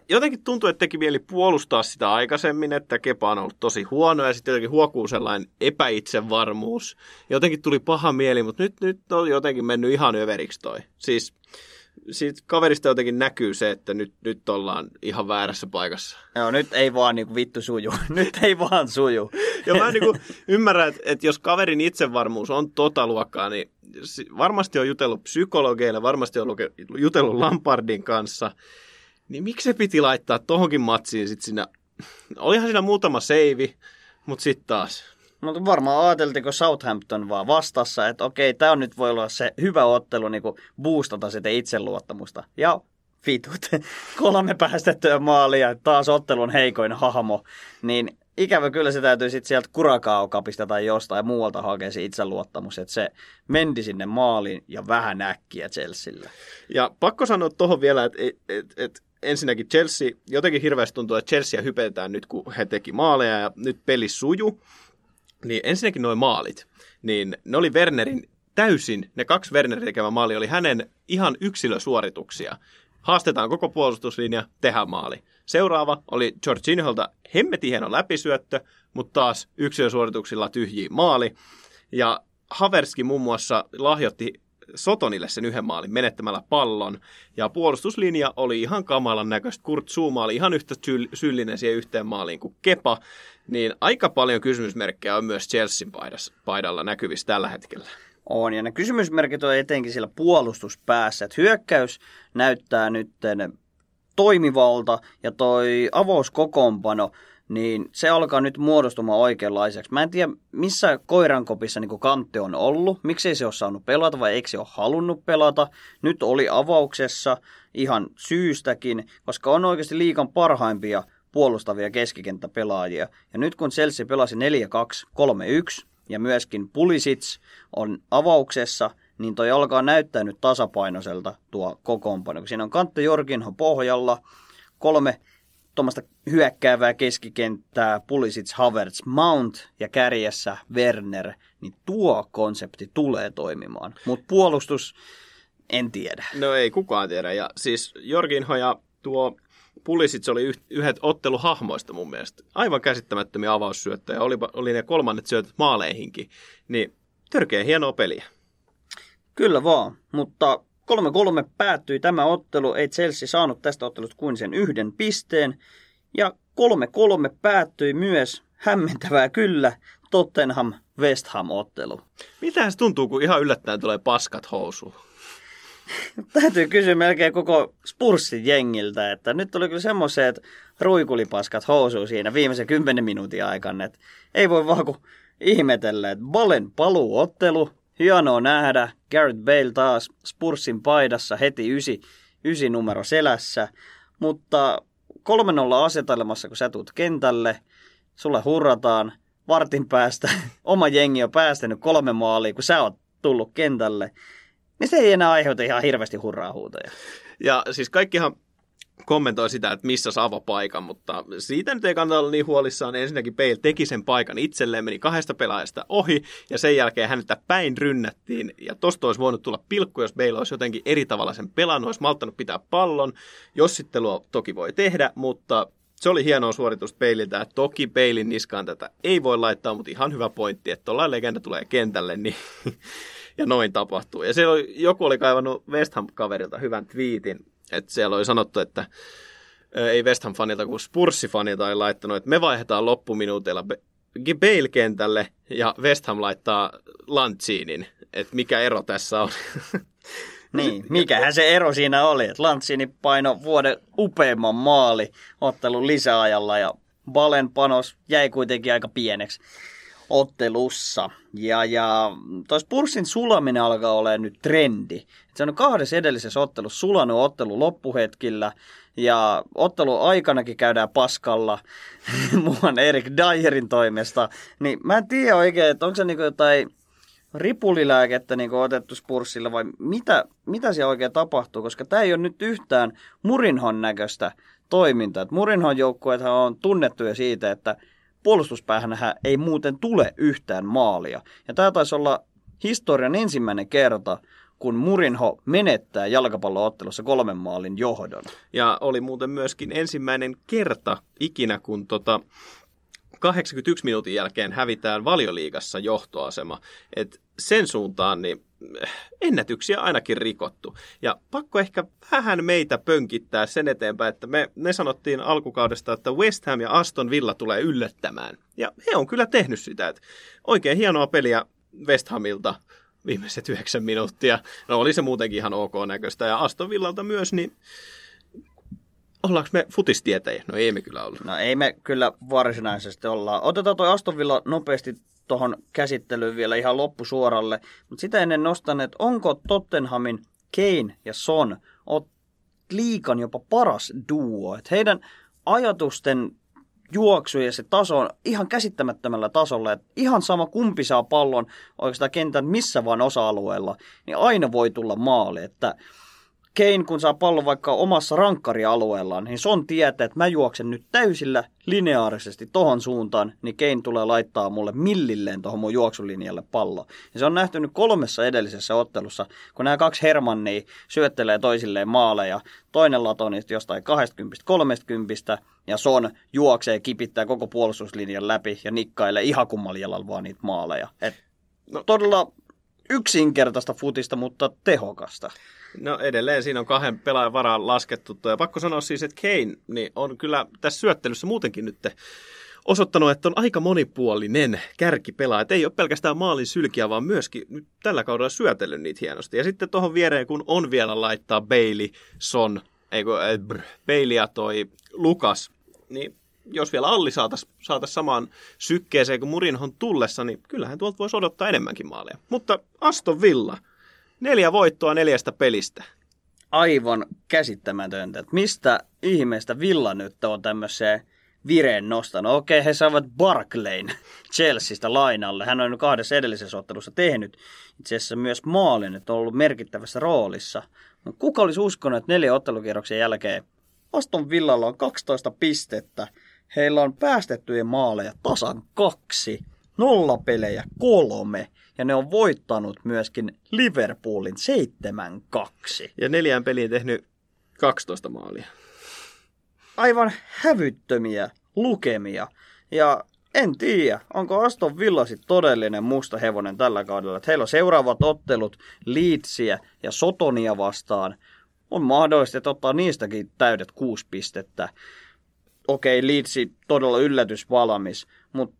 jotenkin tuntuu, että teki mieli puolustaa sitä aikaisemmin, että Kepa on ollut tosi huono ja sitten jotenkin huokuu sellainen epäitsevarmuus. Jotenkin tuli paha mieli, mutta nyt, nyt on jotenkin mennyt ihan överiksi toi. Siis siitä kaverista jotenkin näkyy se, että nyt, nyt ollaan ihan väärässä paikassa. Joo, nyt ei vaan niin vittu suju. nyt ei vaan suju. ja mä niin ymmärrän, että, että jos kaverin itsevarmuus on tota luokkaa, niin varmasti on jutellut psykologeille, varmasti on jutellut Lampardin kanssa – niin miksi se piti laittaa tohonkin matsiin sitten siinä? Olihan siinä muutama seivi, mutta sitten taas. Mutta varmaan ajateltiko Southampton vaan vastassa, että okei, tämä on nyt voi olla se hyvä ottelu niin boostata sitä itseluottamusta. Ja vitut, kolme päästettyä maalia, taas ottelun heikoin hahmo, niin ikävä kyllä se täytyy sitten sieltä kurakaukapista tai jostain muualta hakea se itseluottamus, että se mendi sinne maaliin ja vähän äkkiä Chelsealle. Ja pakko sanoa tuohon vielä, että et, et, et ensinnäkin Chelsea, jotenkin hirveästi tuntuu, että Chelsea hypetään nyt, kun he teki maaleja ja nyt peli suju. Niin ensinnäkin noin maalit, niin ne oli Wernerin täysin, ne kaksi Wernerin tekevä maali oli hänen ihan yksilösuorituksia. Haastetaan koko puolustuslinja, tehdään maali. Seuraava oli Jorginholta hemmetin hieno läpisyöttö, mutta taas yksilösuorituksilla tyhjiä maali. Ja Haverski muun muassa lahjoitti Sotonille sen yhden maalin menettämällä pallon. Ja puolustuslinja oli ihan kamalan näköistä. Kurt Zuma oli ihan yhtä syyllinen siihen yhteen maaliin kuin Kepa. Niin aika paljon kysymysmerkkejä on myös Chelsean paidalla näkyvissä tällä hetkellä. On, ja ne kysymysmerkit on etenkin sillä puolustuspäässä. Että hyökkäys näyttää nyt toimivalta, ja toi avauskokoonpano niin se alkaa nyt muodostumaan oikeanlaiseksi. Mä en tiedä, missä koirankopissa niin kantti on ollut, miksei se ole saanut pelata vai eikö se ole halunnut pelata. Nyt oli avauksessa ihan syystäkin, koska on oikeasti liikan parhaimpia puolustavia keskikenttäpelaajia. Ja nyt kun Chelsea pelasi 4-2-3-1 ja myöskin Pulisic on avauksessa, niin toi alkaa näyttää nyt tasapainoiselta tuo kokoonpano. Siinä on Kantte Jorginho pohjalla, kolme tuommoista hyökkäävää keskikenttää, Pulisic, Havertz, Mount ja kärjessä Werner, niin tuo konsepti tulee toimimaan. Mutta puolustus, en tiedä. No ei kukaan tiedä. Ja siis Jorginho ja tuo Pulisic oli yhdet otteluhahmoista mun mielestä. Aivan käsittämättömiä avaussyöttöjä. Oli, oli ne kolmannet syötöt maaleihinkin. Niin törkeä hienoa peliä. Kyllä vaan, mutta 3-3 päättyi tämä ottelu. Ei Chelsea saanut tästä ottelusta kuin sen yhden pisteen. Ja 3-3 päättyi myös hämmentävää kyllä Tottenham West Ham-ottelu. Mitähän se tuntuu, kun ihan yllättäen tulee paskat housuun? Täytyy kysyä melkein koko Spurssin jengiltä, että nyt tuli kyllä semmoiset ruikulipaskat housuun siinä viimeisen kymmenen minuutin aikana, että ei voi vaan kuin ihmetellä, että Balen paluuottelu, hienoa nähdä, Garrett Bale taas Spurssin paidassa heti ysi, ysi numero selässä, mutta 3-0 asetelmassa, kun sä tuut kentälle, sulle hurrataan, vartin päästä, oma jengi on päästänyt kolme maalia, kun sä oot tullut kentälle, niin se ei enää aiheuta ihan hirveästi hurraa huutoja. Ja siis kaikkihan kommentoi sitä, että missä saa paikan, mutta siitä nyt ei kannata olla niin huolissaan. Ensinnäkin Bale teki sen paikan itselleen, meni kahdesta pelaajasta ohi, ja sen jälkeen häneltä päin rynnättiin. Ja tosta olisi voinut tulla pilkku, jos Bale olisi jotenkin eri tavalla sen pelannut, olisi malttanut pitää pallon. Jossittelua toki voi tehdä, mutta se oli hienoa suoritus peililtä, toki peilin niskaan tätä ei voi laittaa, mutta ihan hyvä pointti, että tuollainen legenda tulee kentälle, niin ja noin tapahtuu. Ja se oli, joku oli kaivannut West Ham-kaverilta hyvän twiitin, että siellä oli sanottu, että ei West Ham-fanilta kuin Spurssi-fanilta oli laittanut, että me vaihdetaan loppuminuuteilla Bale kentälle ja West Ham laittaa Lantsinin, että mikä ero tässä on. Niin, mikähän se ero siinä oli, että Lantsini paino vuoden upeimman maali ottelun lisäajalla ja Balen panos jäi kuitenkin aika pieneksi ottelussa. Ja, ja tuossa Purssin sulaminen alkaa olla nyt trendi. Se on kahdessa edellisessä ottelussa sulanut ottelu loppuhetkillä ja ottelu aikanakin käydään paskalla muuan Erik Dyerin toimesta. Niin mä en tiedä oikein, että onko se niinku jotain ripulilääkettä niin otettu Spurssille vai mitä, mitä siellä oikein tapahtuu, koska tämä ei ole nyt yhtään Murinhon näköistä toimintaa. Murinhon joukkueethan on tunnettuja siitä, että puolustuspäähän ei muuten tule yhtään maalia. Ja tämä taisi olla historian ensimmäinen kerta, kun Murinho menettää jalkapalloottelussa kolmen maalin johdon. Ja oli muuten myöskin ensimmäinen kerta ikinä, kun tota 81 minuutin jälkeen hävitään valioliigassa johtoasema. Et sen suuntaan niin ennätyksiä ainakin rikottu. Ja pakko ehkä vähän meitä pönkittää sen eteenpäin, että me, me sanottiin alkukaudesta, että West Ham ja Aston Villa tulee yllättämään. Ja he on kyllä tehnyt sitä. Että oikein hienoa peliä West Hamilta viimeiset yhdeksän minuuttia. No oli se muutenkin ihan ok näköistä. Ja Aston Villalta myös, niin Ollaanko me futistietäjiä? No ei me kyllä olla. No ei me kyllä varsinaisesti olla. Otetaan tuo Aston Villa nopeasti tuohon käsittelyyn vielä ihan loppusuoralle. Mutta sitä ennen nostan, että onko Tottenhamin Kane ja Son liikan jopa paras duo. Että heidän ajatusten juoksu ja se taso on ihan käsittämättömällä tasolla. Että ihan sama kumpi saa pallon oikeastaan kentän missä vaan osa-alueella, niin aina voi tulla maali. Että Kane, kun saa pallon vaikka omassa rankkarialueellaan, niin Son tietää, että mä juoksen nyt täysillä lineaarisesti tohon suuntaan, niin Kane tulee laittaa mulle millilleen tohon mun juoksulinjalle pallo. Ja se on nähty nyt kolmessa edellisessä ottelussa, kun nämä kaksi Hermannia syöttelee toisilleen maaleja. Toinen latonista jostain 20-30 ja Son juoksee, kipittää koko puolustuslinjan läpi ja nikkailee ihan kummalla vaan niitä maaleja. Et no. Todella yksinkertaista futista, mutta tehokasta. No edelleen siinä on kahden pelaajan varaan laskettu. Ja pakko sanoa siis, että Kane niin on kyllä tässä syöttelyssä muutenkin nyt osoittanut, että on aika monipuolinen kärkipelaaja. Että ei ole pelkästään maalin sylkiä, vaan myöskin nyt tällä kaudella syötellyt niitä hienosti. Ja sitten tuohon viereen, kun on vielä laittaa Bailey, Son, ei kun, äh, Bailey ja toi Lukas, niin jos vielä Alli saataisiin saatais samaan sykkeeseen kuin Murinhon tullessa, niin kyllähän tuolta voisi odottaa enemmänkin maaleja. Mutta Aston Villa, neljä voittoa neljästä pelistä. Aivan käsittämätöntä. Mistä ihmeestä Villa nyt on tämmöiseen vireen nostanut? Okei, he saavat Barclayn Chelseastä lainalle. Hän on kahdessa edellisessä ottelussa tehnyt itse asiassa myös maalin, että on ollut merkittävässä roolissa. Mutta kuka olisi uskonut, että neljä ottelukierroksen jälkeen Aston Villalla on 12 pistettä. Heillä on päästettyjä maaleja tasan kaksi, nolla pelejä kolme. Ja ne on voittanut myöskin Liverpoolin 7-2. Ja neljään peliin tehnyt 12 maalia. Aivan hävyttömiä lukemia. Ja en tiedä, onko Aston Villa sit todellinen musta hevonen tällä kaudella. Että heillä on seuraavat ottelut Leedsiä ja Sotonia vastaan. On mahdollista, että ottaa niistäkin täydet kuusi pistettä. Okei, Leedsi todella yllätys valmis, mutta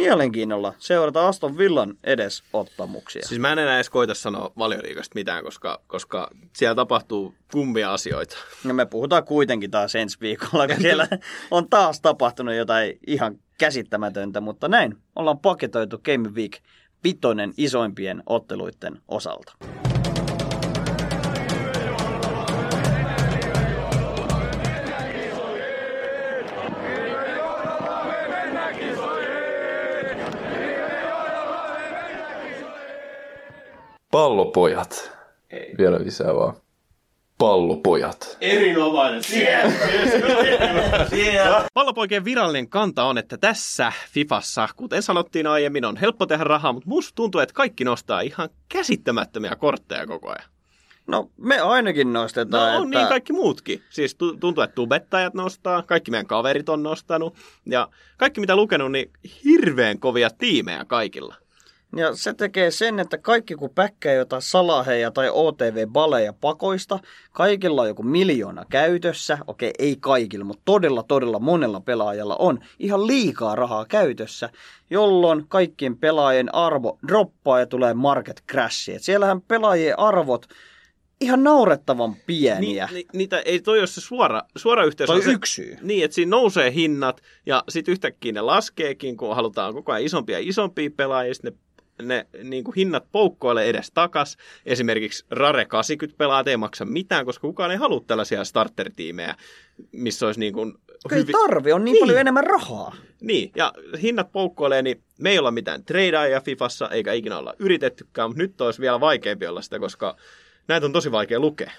mielenkiinnolla seurata Aston Villan edesottamuksia. Siis mä en enää edes koita sanoa valioliikasta mitään, koska, koska siellä tapahtuu kummia asioita. No me puhutaan kuitenkin taas ensi viikolla, kun siellä on taas tapahtunut jotain ihan käsittämätöntä, mutta näin ollaan paketoitu Game Week pitoinen isoimpien otteluiden osalta. Pallopojat. Ei. Vielä lisää vaan. Pallopojat. Erinomainen. Pallopoikien virallinen kanta on, että tässä Fifassa, kuten sanottiin aiemmin, on helppo tehdä rahaa, mutta musta tuntuu, että kaikki nostaa ihan käsittämättömiä kortteja koko ajan. No me ainakin No nostetaan, on että... niin kaikki muutkin. Siis tu- tuntuu, että tubettajat nostaa, kaikki meidän kaverit on nostanut. Ja kaikki mitä lukenut, niin hirveän kovia tiimejä kaikilla. Ja se tekee sen, että kaikki kun päkkää jotain salaheja tai OTV-baleja pakoista, kaikilla on joku miljoona käytössä. Okei, ei kaikilla, mutta todella, todella monella pelaajalla on ihan liikaa rahaa käytössä, jolloin kaikkien pelaajien arvo droppaa ja tulee market crashi. Et siellähän pelaajien arvot ihan naurettavan pieniä. Ni, ni, niitä ei toi ole se suora, suora yhteys. Toi se, yksi syy. Niin, että siinä nousee hinnat ja sitten yhtäkkiä ne laskeekin, kun halutaan koko ajan isompia ja isompia pelaajia, sit ne ne niin kuin hinnat poukkoilee edes takas. Esimerkiksi Rare 80 pelaajat ei maksa mitään, koska kukaan ei halua tällaisia starter-tiimejä, missä olisi niin kuin Kyllä hyvi- tarvi on niin, Niin. paljon enemmän rahaa. Niin, ja hinnat poukkoilee, niin me ei olla mitään tradeaajia Fifassa, eikä ikinä olla yritettykään, mutta nyt olisi vielä vaikeampi olla sitä, koska näitä on tosi vaikea lukea.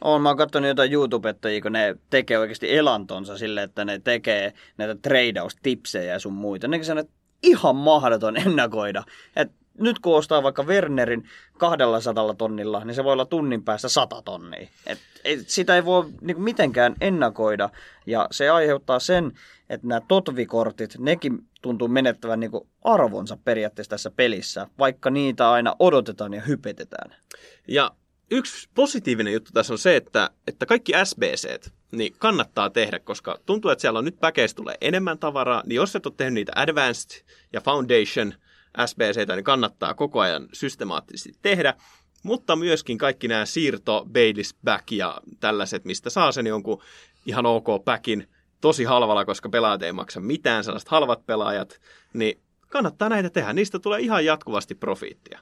Olen, mä oon katsonut jotain YouTubettajia, kun ne tekee oikeasti elantonsa sille, että ne tekee näitä tradeaustipsejä ja sun muita. Ne sanoo, että ihan mahdoton ennakoida. Et nyt kun ostaa vaikka Wernerin 200 tonnilla, niin se voi olla tunnin päästä 100 tonnia. Et, et, sitä ei voi niin mitenkään ennakoida, ja se aiheuttaa sen, että nämä totvikortit, nekin tuntuu menettävän niin arvonsa periaatteessa tässä pelissä, vaikka niitä aina odotetaan ja hypetetään. Ja yksi positiivinen juttu tässä on se, että, että kaikki SBC niin kannattaa tehdä, koska tuntuu, että siellä on nyt päkeistä tulee enemmän tavaraa, niin jos et ole tehnyt niitä Advanced ja Foundation SBCtä, niin kannattaa koko ajan systemaattisesti tehdä. Mutta myöskin kaikki nämä siirto, Baileys back ja tällaiset, mistä saa sen jonkun ihan ok päkin tosi halvalla, koska pelaajat ei maksa mitään, sellaiset halvat pelaajat, niin kannattaa näitä tehdä. Niistä tulee ihan jatkuvasti profiittia.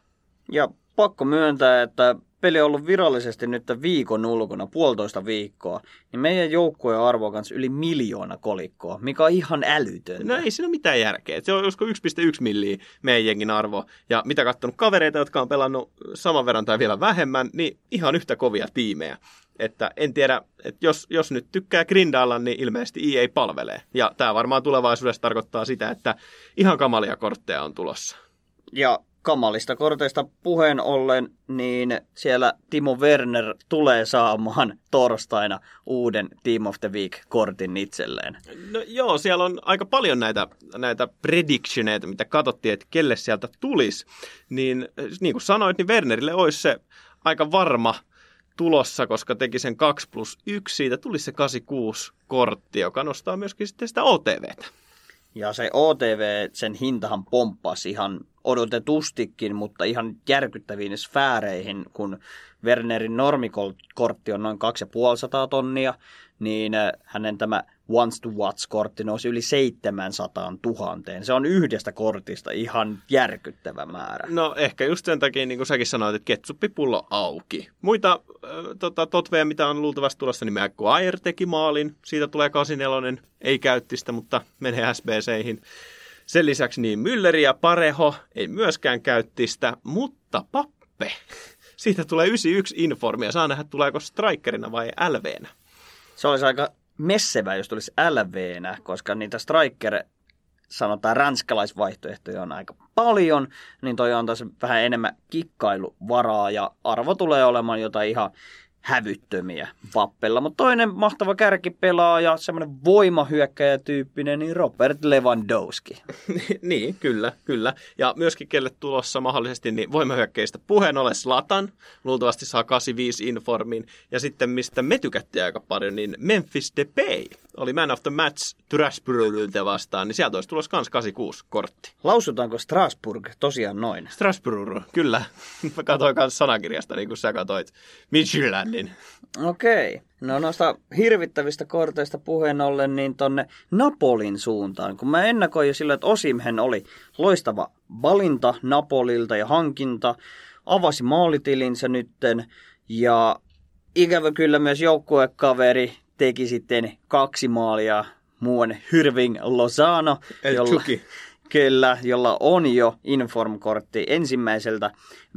Ja pakko myöntää, että peli on ollut virallisesti nyt viikon ulkona, puolitoista viikkoa, niin meidän joukkueen arvo on kanssa yli miljoona kolikkoa, mikä on ihan älytöntä. No ei siinä ole mitään järkeä. Se on josko 1,1 milliä meidän jengin arvo. Ja mitä katsonut kavereita, jotka on pelannut saman verran tai vielä vähemmän, niin ihan yhtä kovia tiimejä. Että en tiedä, että jos, jos nyt tykkää grindailla, niin ilmeisesti EA palvelee. Ja tämä varmaan tulevaisuudessa tarkoittaa sitä, että ihan kamalia kortteja on tulossa. Ja kamalista korteista puheen ollen, niin siellä Timo Werner tulee saamaan torstaina uuden Team of the Week-kortin itselleen. No joo, siellä on aika paljon näitä, näitä predictioneita, mitä katsottiin, että kelle sieltä tulisi. Niin, niin kuin sanoit, niin Wernerille olisi se aika varma tulossa, koska teki sen 2 plus 1, siitä tuli se 86 kortti, joka nostaa myöskin sitten sitä OTVtä. Ja se OTV, sen hintahan pomppasi ihan odotetustikin, mutta ihan järkyttäviin sfääreihin, kun Wernerin normikortti on noin 2500 tonnia, niin äh, hänen tämä Once to Watch-kortti nousi yli 700 000. Se on yhdestä kortista ihan järkyttävä määrä. No ehkä just sen takia, niin kuin säkin sanoit, että ketsuppipullo auki. Muita äh, tota, totveja, mitä on luultavasti tulossa, niin McGuire teki maalin. Siitä tulee 84, ei käyttistä, mutta menee SBCihin. Sen lisäksi niin Mülleri ja Pareho ei myöskään käyttistä, mutta Pappe. Siitä tulee 91 informia. Saa nähdä, tuleeko strikerina vai LVnä. Se olisi aika messevä, jos tulisi LV-nä, koska niitä striker sanotaan ranskalaisvaihtoehtoja on aika paljon, niin toi antaisi vähän enemmän kikkailuvaraa ja arvo tulee olemaan jotain ihan hävyttömiä pappella. Mutta toinen mahtava kärkipelaaja, semmoinen voimahyökkäjätyyppinen, niin Robert Lewandowski. niin, kyllä, kyllä. Ja myöskin kelle tulossa mahdollisesti niin voimahyökkäistä puheen ole Slatan, luultavasti saa 85 informin. Ja sitten mistä me tykättiin aika paljon, niin Memphis Depay oli man of the match Strasbourgilta vastaan, niin sieltä olisi tulossa kans 86 kortti. Lausutaanko Strasbourg tosiaan noin? Strasbourg, kyllä. Mä katsoin kanssa sanakirjasta, niin kuin sä katsoit Michelanin. Okei. No noista hirvittävistä korteista puheen ollen, niin tonne Napolin suuntaan. Kun mä ennakoin jo sillä, että Osimhen oli loistava valinta Napolilta ja hankinta, avasi maalitilinsä nytten ja ikävä kyllä myös joukkuekaveri teki sitten kaksi maalia muun Hirving Lozano, El jolla, Chucky. kyllä, jolla on jo inform-kortti ensimmäiseltä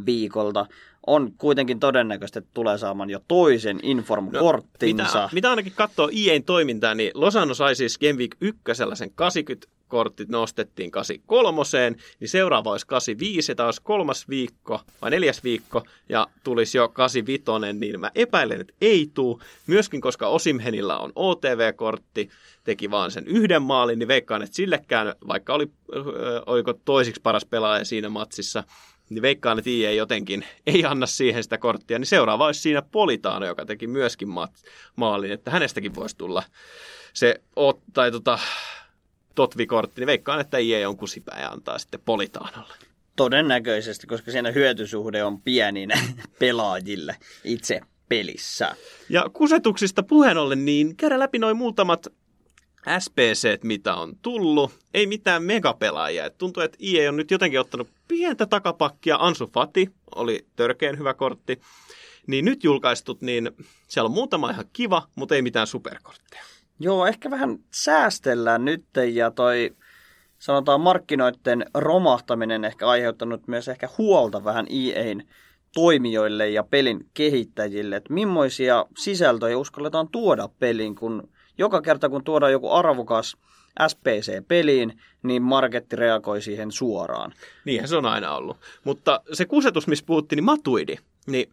viikolta. On kuitenkin todennäköistä, että tulee saamaan jo toisen inform-korttinsa. Mitä, mitä ainakin katsoo IEn toimintaa, niin Lozano sai siis Game Week 1 sen 80 kortit nostettiin 83, niin seuraava olisi 85, ja tämä olisi kolmas viikko vai neljäs viikko, ja tulisi jo 85, niin mä epäilen, että ei tuu. Myöskin koska Osimhenillä on OTV-kortti, teki vaan sen yhden maalin, niin veikkaan, että sillekään, vaikka oli, oliko toisiksi paras pelaaja siinä matsissa, niin veikkaan, että EA jotenkin ei anna siihen sitä korttia, niin seuraava olisi siinä Politaano, joka teki myöskin mat- maalin, että hänestäkin voisi tulla se, ot, tai tota, totvikortti, niin veikkaan, että EA on kusipää ja antaa sitten Politaanolle. Todennäköisesti, koska siinä hyötysuhde on pienin pelaajille itse pelissä. Ja kusetuksista puheen ollen, niin käydä läpi noin muutamat SPC, mitä on tullut. Ei mitään megapelaajia. Et tuntuu, että EA on nyt jotenkin ottanut pientä takapakkia. Ansu Fati oli törkeen hyvä kortti. Niin nyt julkaistut, niin siellä on muutama ihan kiva, mutta ei mitään superkortteja. Joo, ehkä vähän säästellään nyt ja toi sanotaan markkinoiden romahtaminen ehkä aiheuttanut myös ehkä huolta vähän EA:n toimijoille ja pelin kehittäjille, että millaisia sisältöjä uskalletaan tuoda peliin, kun joka kerta kun tuodaan joku arvokas SPC peliin, niin marketti reagoi siihen suoraan. Niinhän se on aina ollut. Mutta se kusetus, missä puhuttiin, niin Matuidi, niin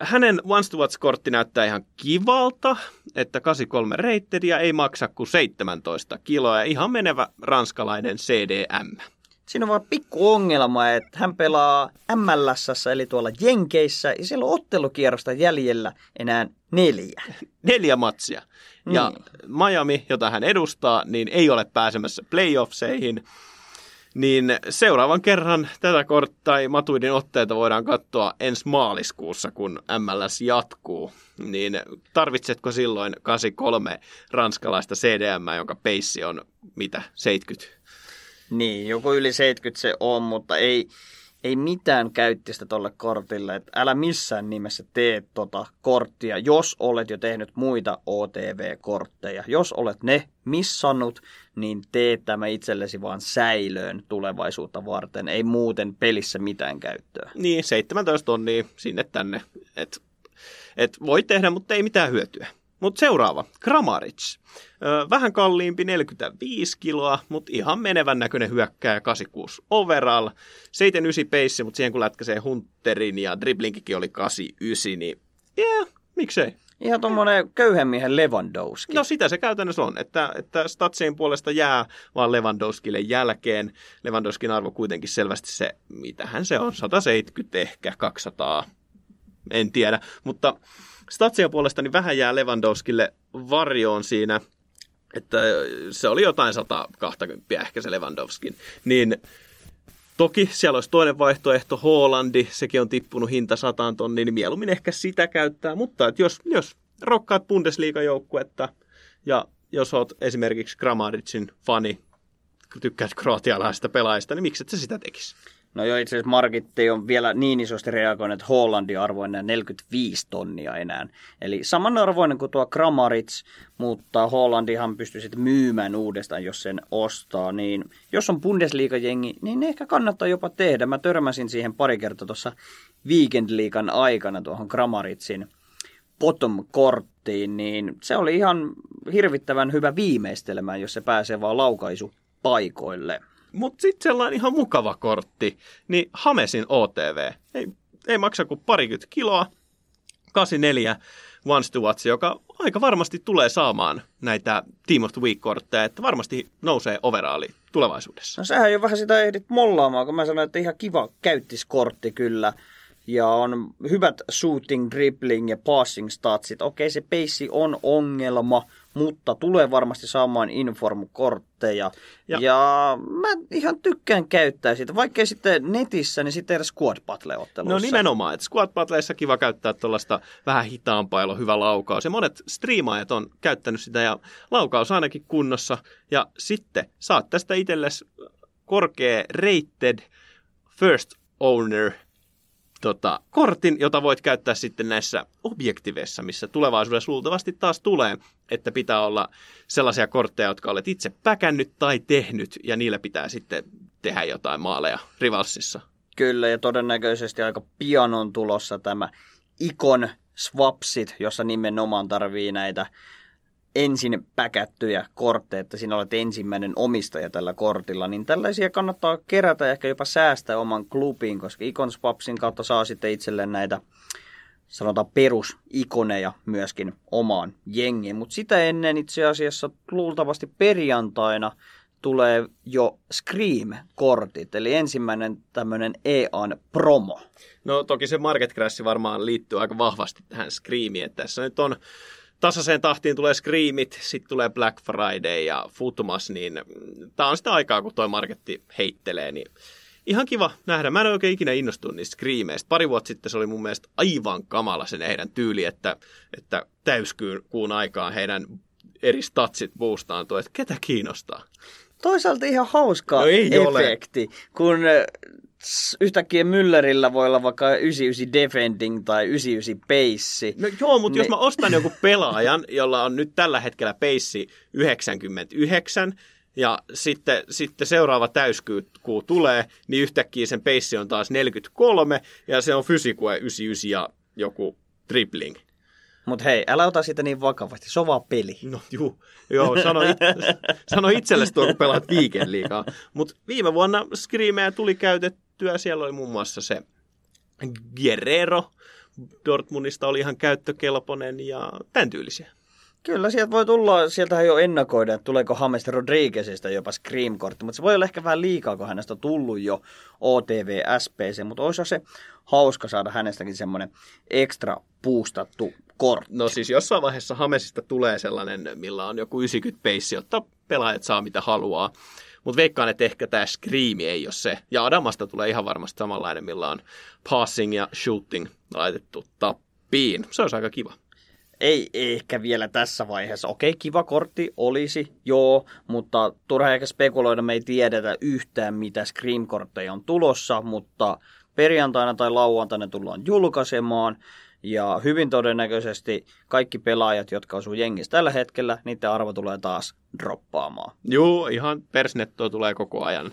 hänen Once to Watch-kortti näyttää ihan kivalta, että 83 reitteriä ei maksa kuin 17 kiloa ja ihan menevä ranskalainen CDM. Siinä on vaan pikku ongelma, että hän pelaa MLS, eli tuolla Jenkeissä, ja siellä on ottelukierrosta jäljellä enää neljä. Neljä matsia. Ja Niin. Miami, jota hän edustaa, niin ei ole pääsemässä playoffseihin. Niin seuraavan kerran tätä korttia tai Matuidin otteita voidaan katsoa ensi maaliskuussa, kun MLS jatkuu. Niin tarvitsetko silloin 83 ranskalaista CDM, jonka peissi on mitä, 70? Niin, joku yli 70 se on, mutta ei, ei mitään käyttistä tolle kortille. Et älä missään nimessä tee tota korttia, jos olet jo tehnyt muita OTV-kortteja. Jos olet ne missannut, niin tee tämä itsellesi vaan säilöön tulevaisuutta varten. Ei muuten pelissä mitään käyttöä. Niin, 17 tonnia sinne tänne. Et, et voi tehdä, mutta ei mitään hyötyä. Mutta seuraava, Kramaric. Vähän kalliimpi, 45 kiloa, mutta ihan menevän näköinen hyökkääjä, 86 overall. 79 peissi, mutta siihen kun lätkäsee Hunterin ja driblinkikin oli 89, niin yeah, miksei. Ihan tuommoinen köyhän miehen Lewandowski. No sitä se käytännössä on, että, että Statsien puolesta jää vaan Lewandowskille jälkeen. Lewandowskin arvo kuitenkin selvästi se, mitähän se on, 170 ehkä, 200, en tiedä. Mutta Statsien puolesta niin vähän jää Lewandowskille varjoon siinä, että se oli jotain 120 ehkä se Lewandowskin. Niin Toki siellä olisi toinen vaihtoehto, Hollandi, sekin on tippunut hinta 100 tonnia, niin mieluummin ehkä sitä käyttää. Mutta että jos, jos rokkaat Bundesliga-joukkuetta ja jos oot esimerkiksi Gramaricin fani, tykkäät kroatialaisista pelaajista, niin miksi et sä sitä tekisi? No joo, itse asiassa Markitti on vielä niin isosti reagoinut, että Hollandin arvoinen 45 tonnia enää. Eli samanarvoinen kuin tuo Kramarits, mutta Hollandihan pystyy sitten myymään uudestaan, jos sen ostaa. Niin jos on Bundesliga-jengi, niin ehkä kannattaa jopa tehdä. Mä törmäsin siihen pari kertaa tuossa Weekend aikana tuohon Kramaritsin bottom-korttiin, niin se oli ihan hirvittävän hyvä viimeistelemään, jos se pääsee vaan laukaisu paikoille. Mutta sitten sellainen ihan mukava kortti, niin Hamesin OTV. Ei, ei maksa kuin parikymmentä kiloa, 84 Once to Watch, joka aika varmasti tulee saamaan näitä Team of the Week-kortteja, että varmasti nousee overaali tulevaisuudessa. No sehän jo vähän sitä ehdit mollaamaan, kun mä sanoin, että ihan kiva käyttiskortti kyllä. Ja on hyvät shooting, dribbling ja passing statsit. Okei, se peissi on ongelma, mutta tulee varmasti saamaan inform-kortteja. Ja, ja mä ihan tykkään käyttää sitä, vaikkei sitten netissä, niin sitten edes squad battle-otteluissa. No nimenomaan, että squad battleissa kiva käyttää tuollaista vähän hitaampaa, jolla on hyvä laukaus. Ja monet striimaajat on käyttänyt sitä ja laukaus ainakin kunnossa. Ja sitten saat tästä itsellesi korkea rated first owner – tota, kortin, jota voit käyttää sitten näissä objektiveissa, missä tulevaisuudessa luultavasti taas tulee, että pitää olla sellaisia kortteja, jotka olet itse päkännyt tai tehnyt, ja niillä pitää sitten tehdä jotain maaleja rivalsissa. Kyllä, ja todennäköisesti aika pian on tulossa tämä ikon swapsit, jossa nimenomaan tarvii näitä ensin päkättyjä kortteja, että sinä olet ensimmäinen omistaja tällä kortilla, niin tällaisia kannattaa kerätä ja ehkä jopa säästää oman klubiin, koska Icon Swapsin kautta saa sitten itselleen näitä sanotaan perusikoneja myöskin omaan jengiin. Mutta sitä ennen itse asiassa luultavasti perjantaina tulee jo Scream-kortit, eli ensimmäinen tämmöinen EAN promo. No toki se Market Crash varmaan liittyy aika vahvasti tähän Screamiin, että tässä nyt on tasaiseen tahtiin tulee Screamit, sitten tulee Black Friday ja Futmas, niin tämä on sitä aikaa, kun toi marketti heittelee, niin ihan kiva nähdä. Mä en oikein ikinä innostunut niistä Screameista. Pari vuotta sitten se oli mun mielestä aivan kamala sen heidän tyyli, että, että täyskuun aikaan heidän eri statsit boostaantuu, että ketä kiinnostaa. Toisaalta ihan hauska no efekti, ole. kun yhtäkkiä Müllerillä voi olla vaikka 99 defending tai 99 peissi. No joo, mutta niin... jos mä ostan joku pelaajan, jolla on nyt tällä hetkellä peissi 99, ja sitten, sitten seuraava täyskuu tulee, niin yhtäkkiä sen peissi on taas 43, ja se on fysikue 99 ja joku tripling. Mutta hei, älä ota sitä niin vakavasti, se on vaan peli. No juu, joo, sano, it, sano itsellesi tuo, kun pelaat Weekend liikaa. Mutta viime vuonna Screamia tuli käytettyä, siellä oli muun muassa se Guerrero, Dortmundista oli ihan käyttökelpoinen ja tämän tyylisiä. Kyllä, sieltä voi tulla, sieltähän jo ennakoida, että tuleeko James Rodriguezista jopa Scream-kortti, mutta se voi olla ehkä vähän liikaa, kun hänestä on tullut jo OTV SPC, mutta olisi se hauska saada hänestäkin semmoinen ekstra puustattu kortti. No siis jossain vaiheessa Hamesista tulee sellainen, millä on joku 90 peissi, jotta pelaajat saa mitä haluaa. Mutta veikkaan, että ehkä tämä Scream ei ole se. Ja Adamasta tulee ihan varmasti samanlainen, millä on passing ja shooting laitettu tappiin. Se olisi aika kiva. Ei ehkä vielä tässä vaiheessa. Okei, kiva kortti olisi, joo, mutta turha ehkä spekuloida, me ei tiedetä yhtään, mitä Scream-kortteja on tulossa, mutta perjantaina tai lauantaina tullaan julkaisemaan. Ja hyvin todennäköisesti kaikki pelaajat, jotka asuu jengissä tällä hetkellä, niiden arvo tulee taas droppaamaan. Joo, ihan persnettoa tulee koko ajan.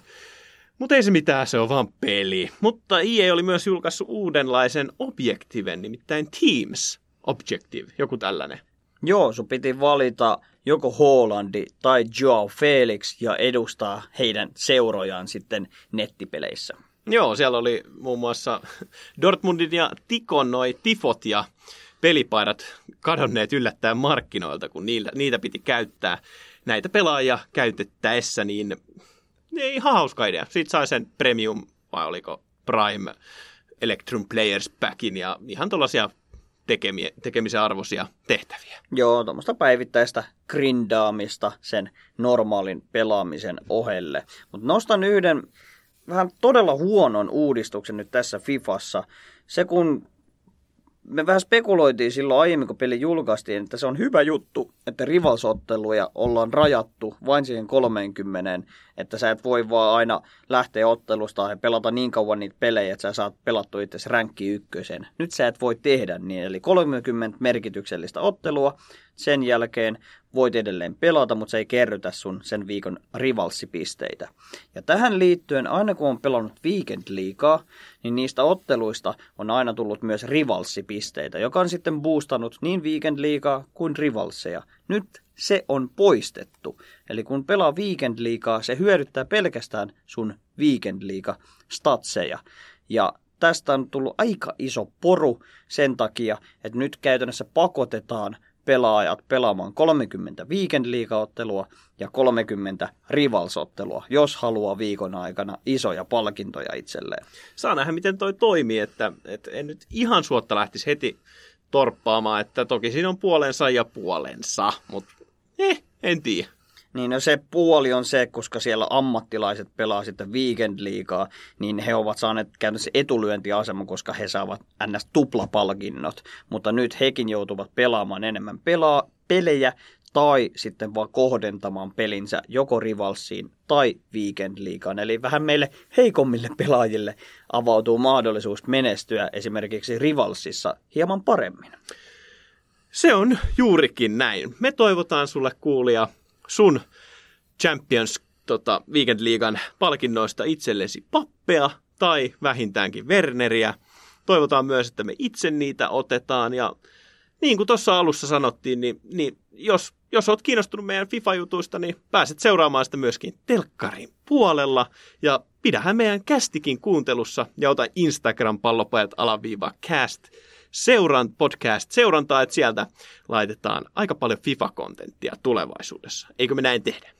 Mutta ei se mitään, se on vaan peli. Mutta EA oli myös julkaissut uudenlaisen objektiven, nimittäin Teams Objective, joku tällainen. Joo, sun piti valita joko Hollandi tai Joao Felix ja edustaa heidän seurojaan sitten nettipeleissä. Joo, siellä oli muun muassa Dortmundin ja Tikon noi tifot ja pelipaidat kadonneet yllättäen markkinoilta, kun niitä, niitä piti käyttää näitä pelaajia käytettäessä, niin ei ihan hauska idea. Sitten sai sen Premium, vai oliko Prime Electrum Players Packin ja ihan tuollaisia tekemisen arvoisia tehtäviä. Joo, tuommoista päivittäistä grindaamista sen normaalin pelaamisen ohelle. Mutta nostan yhden vähän todella huonon uudistuksen nyt tässä Fifassa. Se kun me vähän spekuloitiin silloin aiemmin, kun peli julkaistiin, että se on hyvä juttu, että rivalsotteluja ollaan rajattu vain siihen 30, että sä et voi vaan aina lähteä ottelusta ja pelata niin kauan niitä pelejä, että sä saat pelattua itse ränkki ykkösen. Nyt sä et voi tehdä niin, eli 30 merkityksellistä ottelua, sen jälkeen voit edelleen pelata, mutta se ei kerrytä sun sen viikon rivalssipisteitä. Ja tähän liittyen, aina kun on pelannut Weekend liikaa, niin niistä otteluista on aina tullut myös rivalssipisteitä, joka on sitten boostannut niin Weekend liikaa kuin rivalseja. Nyt se on poistettu. Eli kun pelaa Weekend liikaa, se hyödyttää pelkästään sun Weekend liiga statseja. Ja tästä on tullut aika iso poru sen takia, että nyt käytännössä pakotetaan pelaajat pelaamaan 30 weekend liigaottelua ja 30 rivalsottelua, jos haluaa viikon aikana isoja palkintoja itselleen. Saa nähdä, miten toi toimii, että, että en nyt ihan suotta lähtisi heti torppaamaan, että toki siinä on puolensa ja puolensa, mutta eh, en tiedä. Niin no se puoli on se, koska siellä ammattilaiset pelaa sitten weekend liikaa, niin he ovat saaneet käytännössä etulyöntiasema, koska he saavat ns. tuplapalkinnot. Mutta nyt hekin joutuvat pelaamaan enemmän pelaa, pelejä tai sitten vaan kohdentamaan pelinsä joko rivalsiin tai weekend liikaan. Eli vähän meille heikommille pelaajille avautuu mahdollisuus menestyä esimerkiksi rivalsissa hieman paremmin. Se on juurikin näin. Me toivotaan sulle kuulia sun Champions tota, Weekend Liigan palkinnoista itsellesi pappea tai vähintäänkin Werneriä. Toivotaan myös, että me itse niitä otetaan ja niin kuin tuossa alussa sanottiin, niin, niin jos, jos olet kiinnostunut meidän FIFA-jutuista, niin pääset seuraamaan sitä myöskin telkkarin puolella. Ja pidähän meidän kästikin kuuntelussa ja ota Instagram pallopajat alaviiva cast seuran podcast seurantaa, että sieltä laitetaan aika paljon FIFA-kontenttia tulevaisuudessa. Eikö me näin tehdä?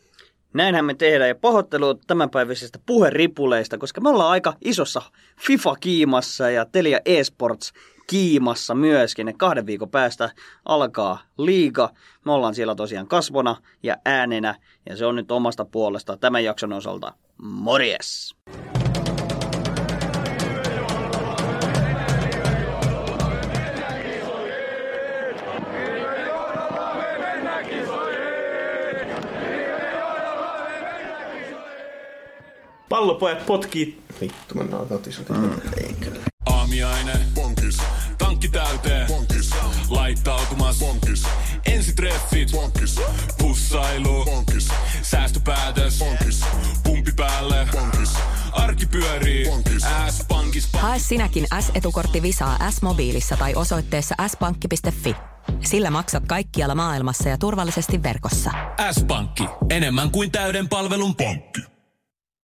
Näinhän me tehdään ja pahoittelut tämänpäiväisestä puheripuleista, koska me ollaan aika isossa FIFA-kiimassa ja Telia eSports kiimassa myöskin. Et kahden viikon päästä alkaa liiga. Me ollaan siellä tosiaan kasvona ja äänenä ja se on nyt omasta puolesta tämän jakson osalta. Morjes! Pallopojat potkii. Vittu, mennään otisut. Aamiaine. Bonkis. Tankki täyteen. Bonkis. Laittautumas. Bonkis. Ensitreffit. Bonkis. Pussailu. Bonkis. Säästöpäätös. Bonkis. Pumpi päälle. Bonkis. Arki pyörii. Bonkis. S-pankis. Hae sinäkin S-etukortti Visaa S-mobiilissa tai osoitteessa s-pankki.fi. Sillä maksat kaikkialla maailmassa ja turvallisesti verkossa. S-pankki. Enemmän kuin täyden palvelun pankki.